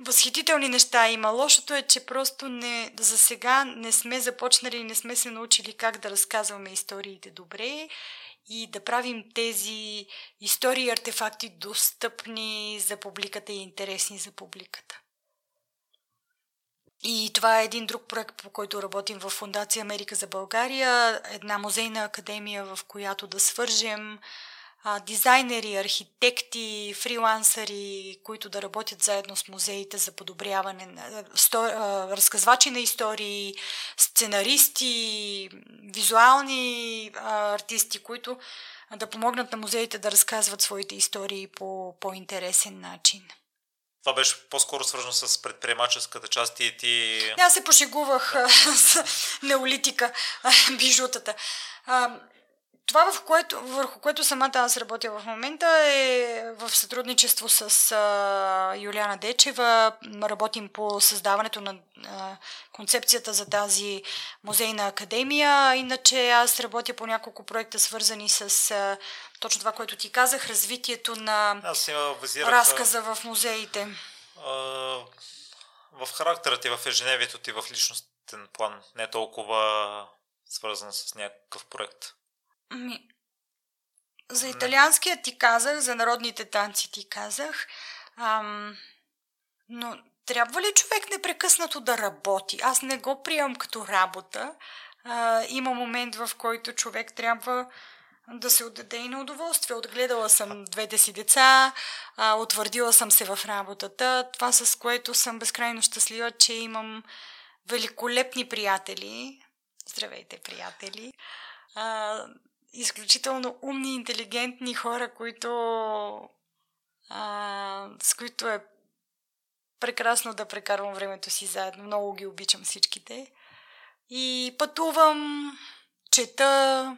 възхитителни неща има. Лошото е, че просто не, за сега не сме започнали и не сме се научили как да разказваме историите добре и да правим тези истории и артефакти достъпни за публиката и интересни за публиката. И това е един друг проект, по който работим в Фундация Америка за България, една музейна академия, в която да свържем а, дизайнери, архитекти, фрилансъри, които да работят заедно с музеите за подобряване на сто, а, разказвачи на истории, сценаристи, визуални а, артисти, които да помогнат на музеите да разказват своите истории по по-интересен начин. Това беше по-скоро свързано с предприемаческата част и ти... Аз се пошегувах да. с неолитика, бижутата. Това, в което, върху което самата аз работя в момента е в сътрудничество с а, Юлиана Дечева. Работим по създаването на а, концепцията за тази музейна академия. Иначе аз работя по няколко проекта, свързани с а, точно това, което ти казах, развитието на разказа в музеите. А, в характера ти, в ежедневието ти, в личностен план, не толкова свързан с някакъв проект. Ми, за италианския ти казах, за народните танци ти казах, ам, но трябва ли човек непрекъснато да работи? Аз не го приемам като работа. А, има момент, в който човек трябва да се отдаде и на удоволствие. Отгледала съм двете си деца, а, утвърдила съм се в работата. Това с което съм безкрайно щастлива, че имам великолепни приятели. Здравейте, приятели! А, изключително умни, интелигентни хора, които, а, с които е прекрасно да прекарвам времето си заедно. Много ги обичам всичките. И пътувам, чета.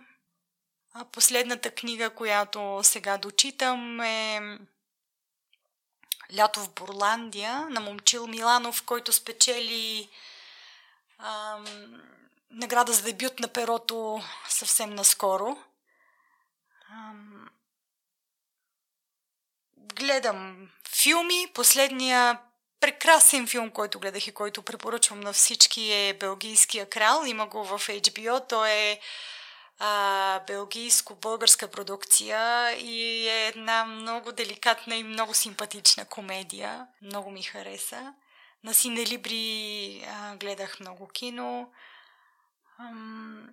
А последната книга, която сега дочитам е Лято в Бурландия на Момчил Миланов, който спечели ам, награда за дебют на перото съвсем наскоро. Ам... Гледам филми. Последния прекрасен филм, който гледах и който препоръчвам на всички е Белгийския крал. Има го в HBO. Той е а, белгийско-българска продукция и е една много деликатна и много симпатична комедия. Много ми хареса. На Синелибри гледах много кино.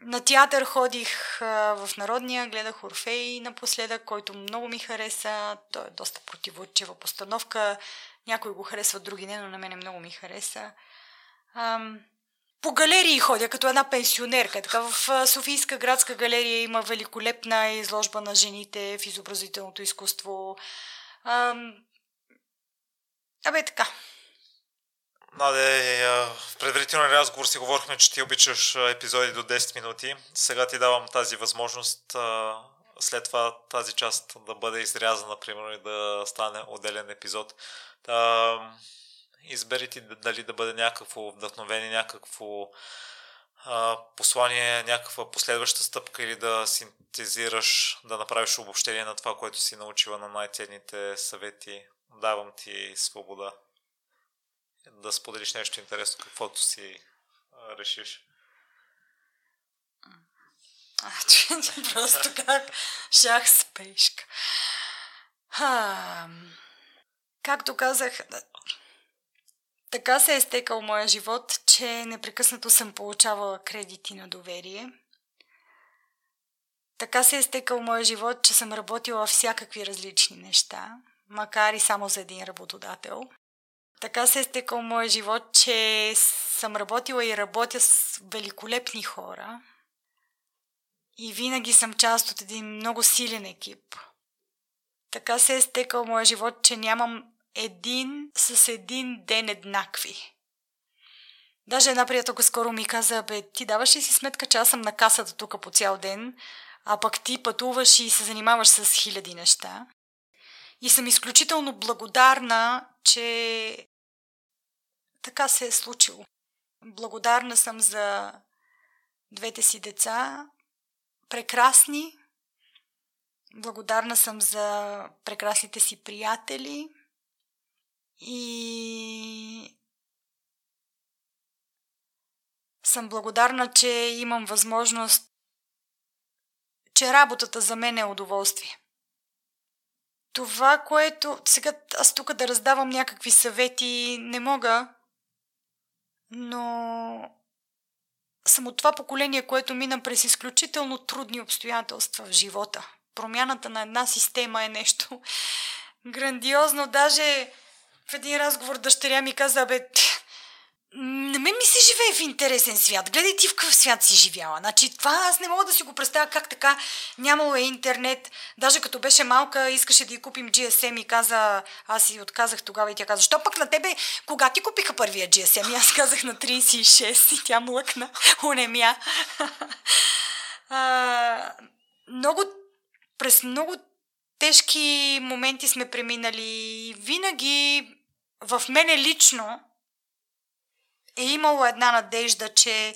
На театър ходих в Народния, гледах Орфей напоследък, който много ми хареса. Той е доста противоречива постановка. Някои го харесват, други не, но на мене много ми хареса. По галерии ходя като една пенсионерка. Така в Софийска градска галерия има великолепна изложба на жените в изобразителното изкуство. Абе така. Наде, в предварителен разговор си говорихме, че ти обичаш епизоди до 10 минути. Сега ти давам тази възможност след това тази част да бъде изрязана, примерно, и да стане отделен епизод. Та, избери ти дали да бъде някакво вдъхновение, някакво послание, някаква последваща стъпка или да синтезираш, да направиш обобщение на това, което си научила на най-ценните съвети. Давам ти свобода да споделиш нещо интересно, каквото си а, решиш. А, че, просто как шах с пешка. Ха, както казах, така се е стекал моя живот, че непрекъснато съм получавала кредити на доверие. Така се е стекал моя живот, че съм работила всякакви различни неща, макар и само за един работодател. Така се е стекал моят живот, че съм работила и работя с великолепни хора. И винаги съм част от един много силен екип. Така се е стекал моят живот, че нямам един с един ден еднакви. Даже една приятелка скоро ми каза, бе, ти даваш ли си сметка, че аз съм на касата тук по цял ден, а пък ти пътуваш и се занимаваш с хиляди неща. И съм изключително благодарна, че така се е случило. Благодарна съм за двете си деца, прекрасни, Благодарна съм за прекрасните си приятели и съм благодарна, че имам възможност, че работата за мен е удоволствие. Това, което сега аз тук да раздавам някакви съвети, не мога, но съм от това поколение, което мина през изключително трудни обстоятелства в живота. Промяната на една система е нещо грандиозно. Даже в един разговор дъщеря ми каза, бе, на мен ми се живее в интересен свят. Гледай ти в какъв свят си живяла. Значи това аз не мога да си го представя как така нямало е интернет. Даже като беше малка, искаше да й купим GSM и каза, аз си отказах тогава и тя каза, що пък на тебе, кога ти купиха първия GSM? И аз казах на 36 и тя млъкна, унемя. много, през много тежки моменти сме преминали. Винаги в мене лично е имало една надежда, че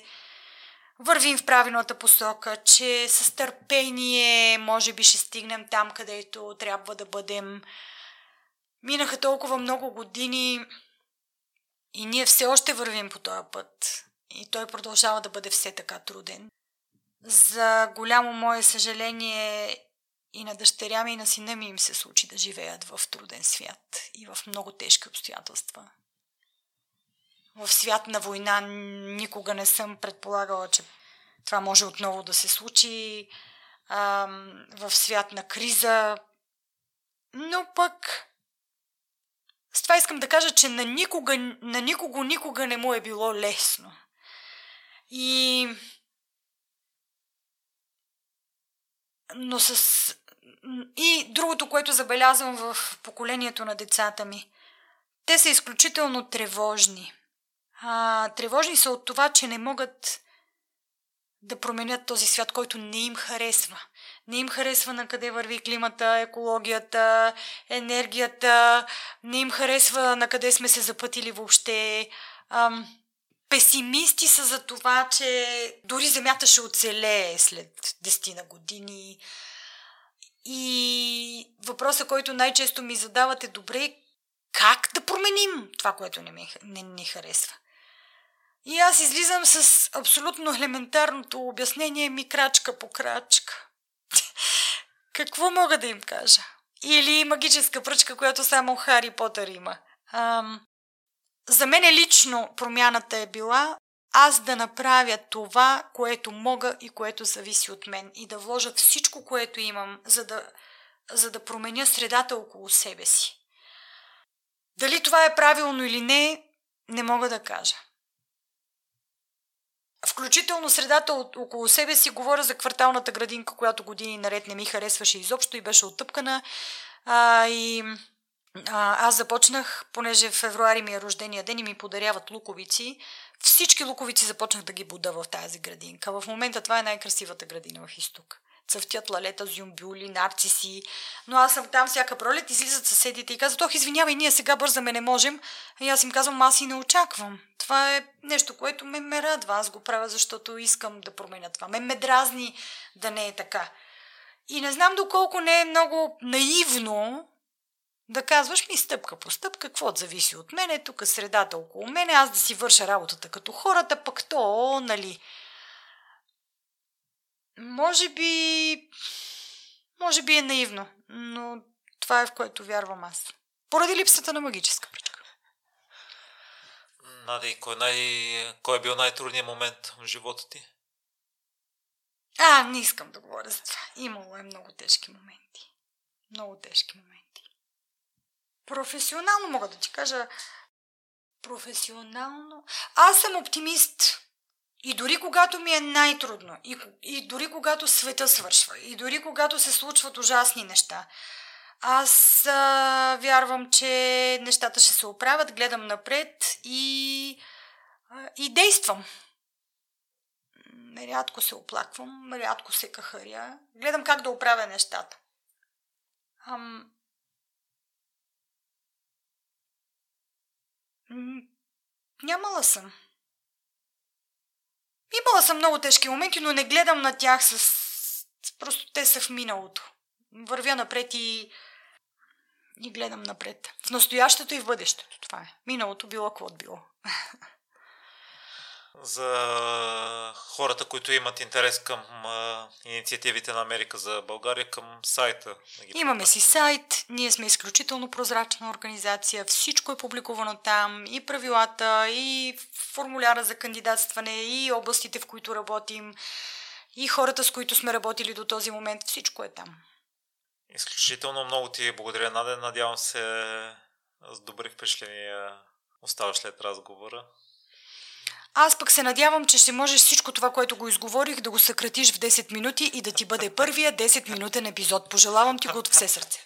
вървим в правилната посока, че с търпение може би ще стигнем там, където трябва да бъдем. Минаха толкова много години и ние все още вървим по този път. И той продължава да бъде все така труден. За голямо мое съжаление и на дъщеря ми и на сина ми им се случи да живеят в труден свят и в много тежки обстоятелства в свят на война никога не съм предполагала, че това може отново да се случи. В свят на криза. Но пък с това искам да кажа, че на, никога, на никого никога не му е било лесно. И но с... И другото, което забелязвам в поколението на децата ми, те са изключително тревожни а, тревожни са от това, че не могат да променят този свят, който не им харесва. Не им харесва на къде върви климата, екологията, енергията, не им харесва на къде сме се запътили въобще. Ам, песимисти са за това, че дори Земята ще оцелее след 10 на години. И въпросът, който най-често ми задават е добре, как да променим това, което не, ми, не ни харесва? И аз излизам с абсолютно елементарното обяснение ми крачка по крачка. Какво мога да им кажа? Или магическа пръчка, която само Хари Потър има. Ам... За мен лично промяната е била аз да направя това, което мога и което зависи от мен и да вложа всичко, което имам, за да, за да променя средата около себе си. Дали това е правилно или не, не мога да кажа включително средата около себе си, говоря за кварталната градинка, която години наред не ми харесваше изобщо и беше оттъпкана. А, и а, аз започнах, понеже в февруари ми е рождения ден и ми подаряват луковици, всички луковици започнах да ги буда в тази градинка. В момента това е най-красивата градина в изток цъфтят лалета, зюмбюли, нарциси. Но аз съм там всяка пролет, излизат съседите и казват, ох, извинявай, ние сега бързаме, не можем. И аз им казвам, аз и не очаквам. Това е нещо, което ме, ме радва. Аз го правя, защото искам да променя това. Ме ме дразни да не е така. И не знам доколко не е много наивно да казваш ми стъпка по стъпка, какво зависи от мене, тук средата около мене, аз да си върша работата като хората, пък то, нали, може би... Може би е наивно, но това е в което вярвам аз. Поради липсата на магическа пръчка. Нади, кой, най... кой е бил най-трудният момент в живота ти? А, не искам да говоря за това. Имало е много тежки моменти. Много тежки моменти. Професионално мога да ти кажа. Професионално. Аз съм оптимист. И дори когато ми е най-трудно, и, и дори когато света свършва, и дори когато се случват ужасни неща, аз а, вярвам, че нещата ще се оправят, гледам напред и, а, и действам. Рядко се оплаквам, рядко се кахаря. Гледам как да оправя нещата. Ам... Нямала съм. Имала съм много тежки моменти, но не гледам на тях с... Просто те са в миналото. вървя напред и, и гледам напред. В настоящето и в бъдещето. Това е. Миналото било какво било. За хората, които имат интерес към а, инициативите на Америка за България, към сайта. Имаме си сайт, ние сме изключително прозрачна организация, всичко е публикувано там, и правилата, и формуляра за кандидатстване, и областите, в които работим, и хората, с които сме работили до този момент, всичко е там. Изключително много ти благодаря, Надя. Надявам се с добри впечатления оставаш след разговора. Аз пък се надявам, че ще можеш всичко това, което го изговорих, да го съкратиш в 10 минути и да ти бъде първия 10-минутен епизод. Пожелавам ти го от все сърце.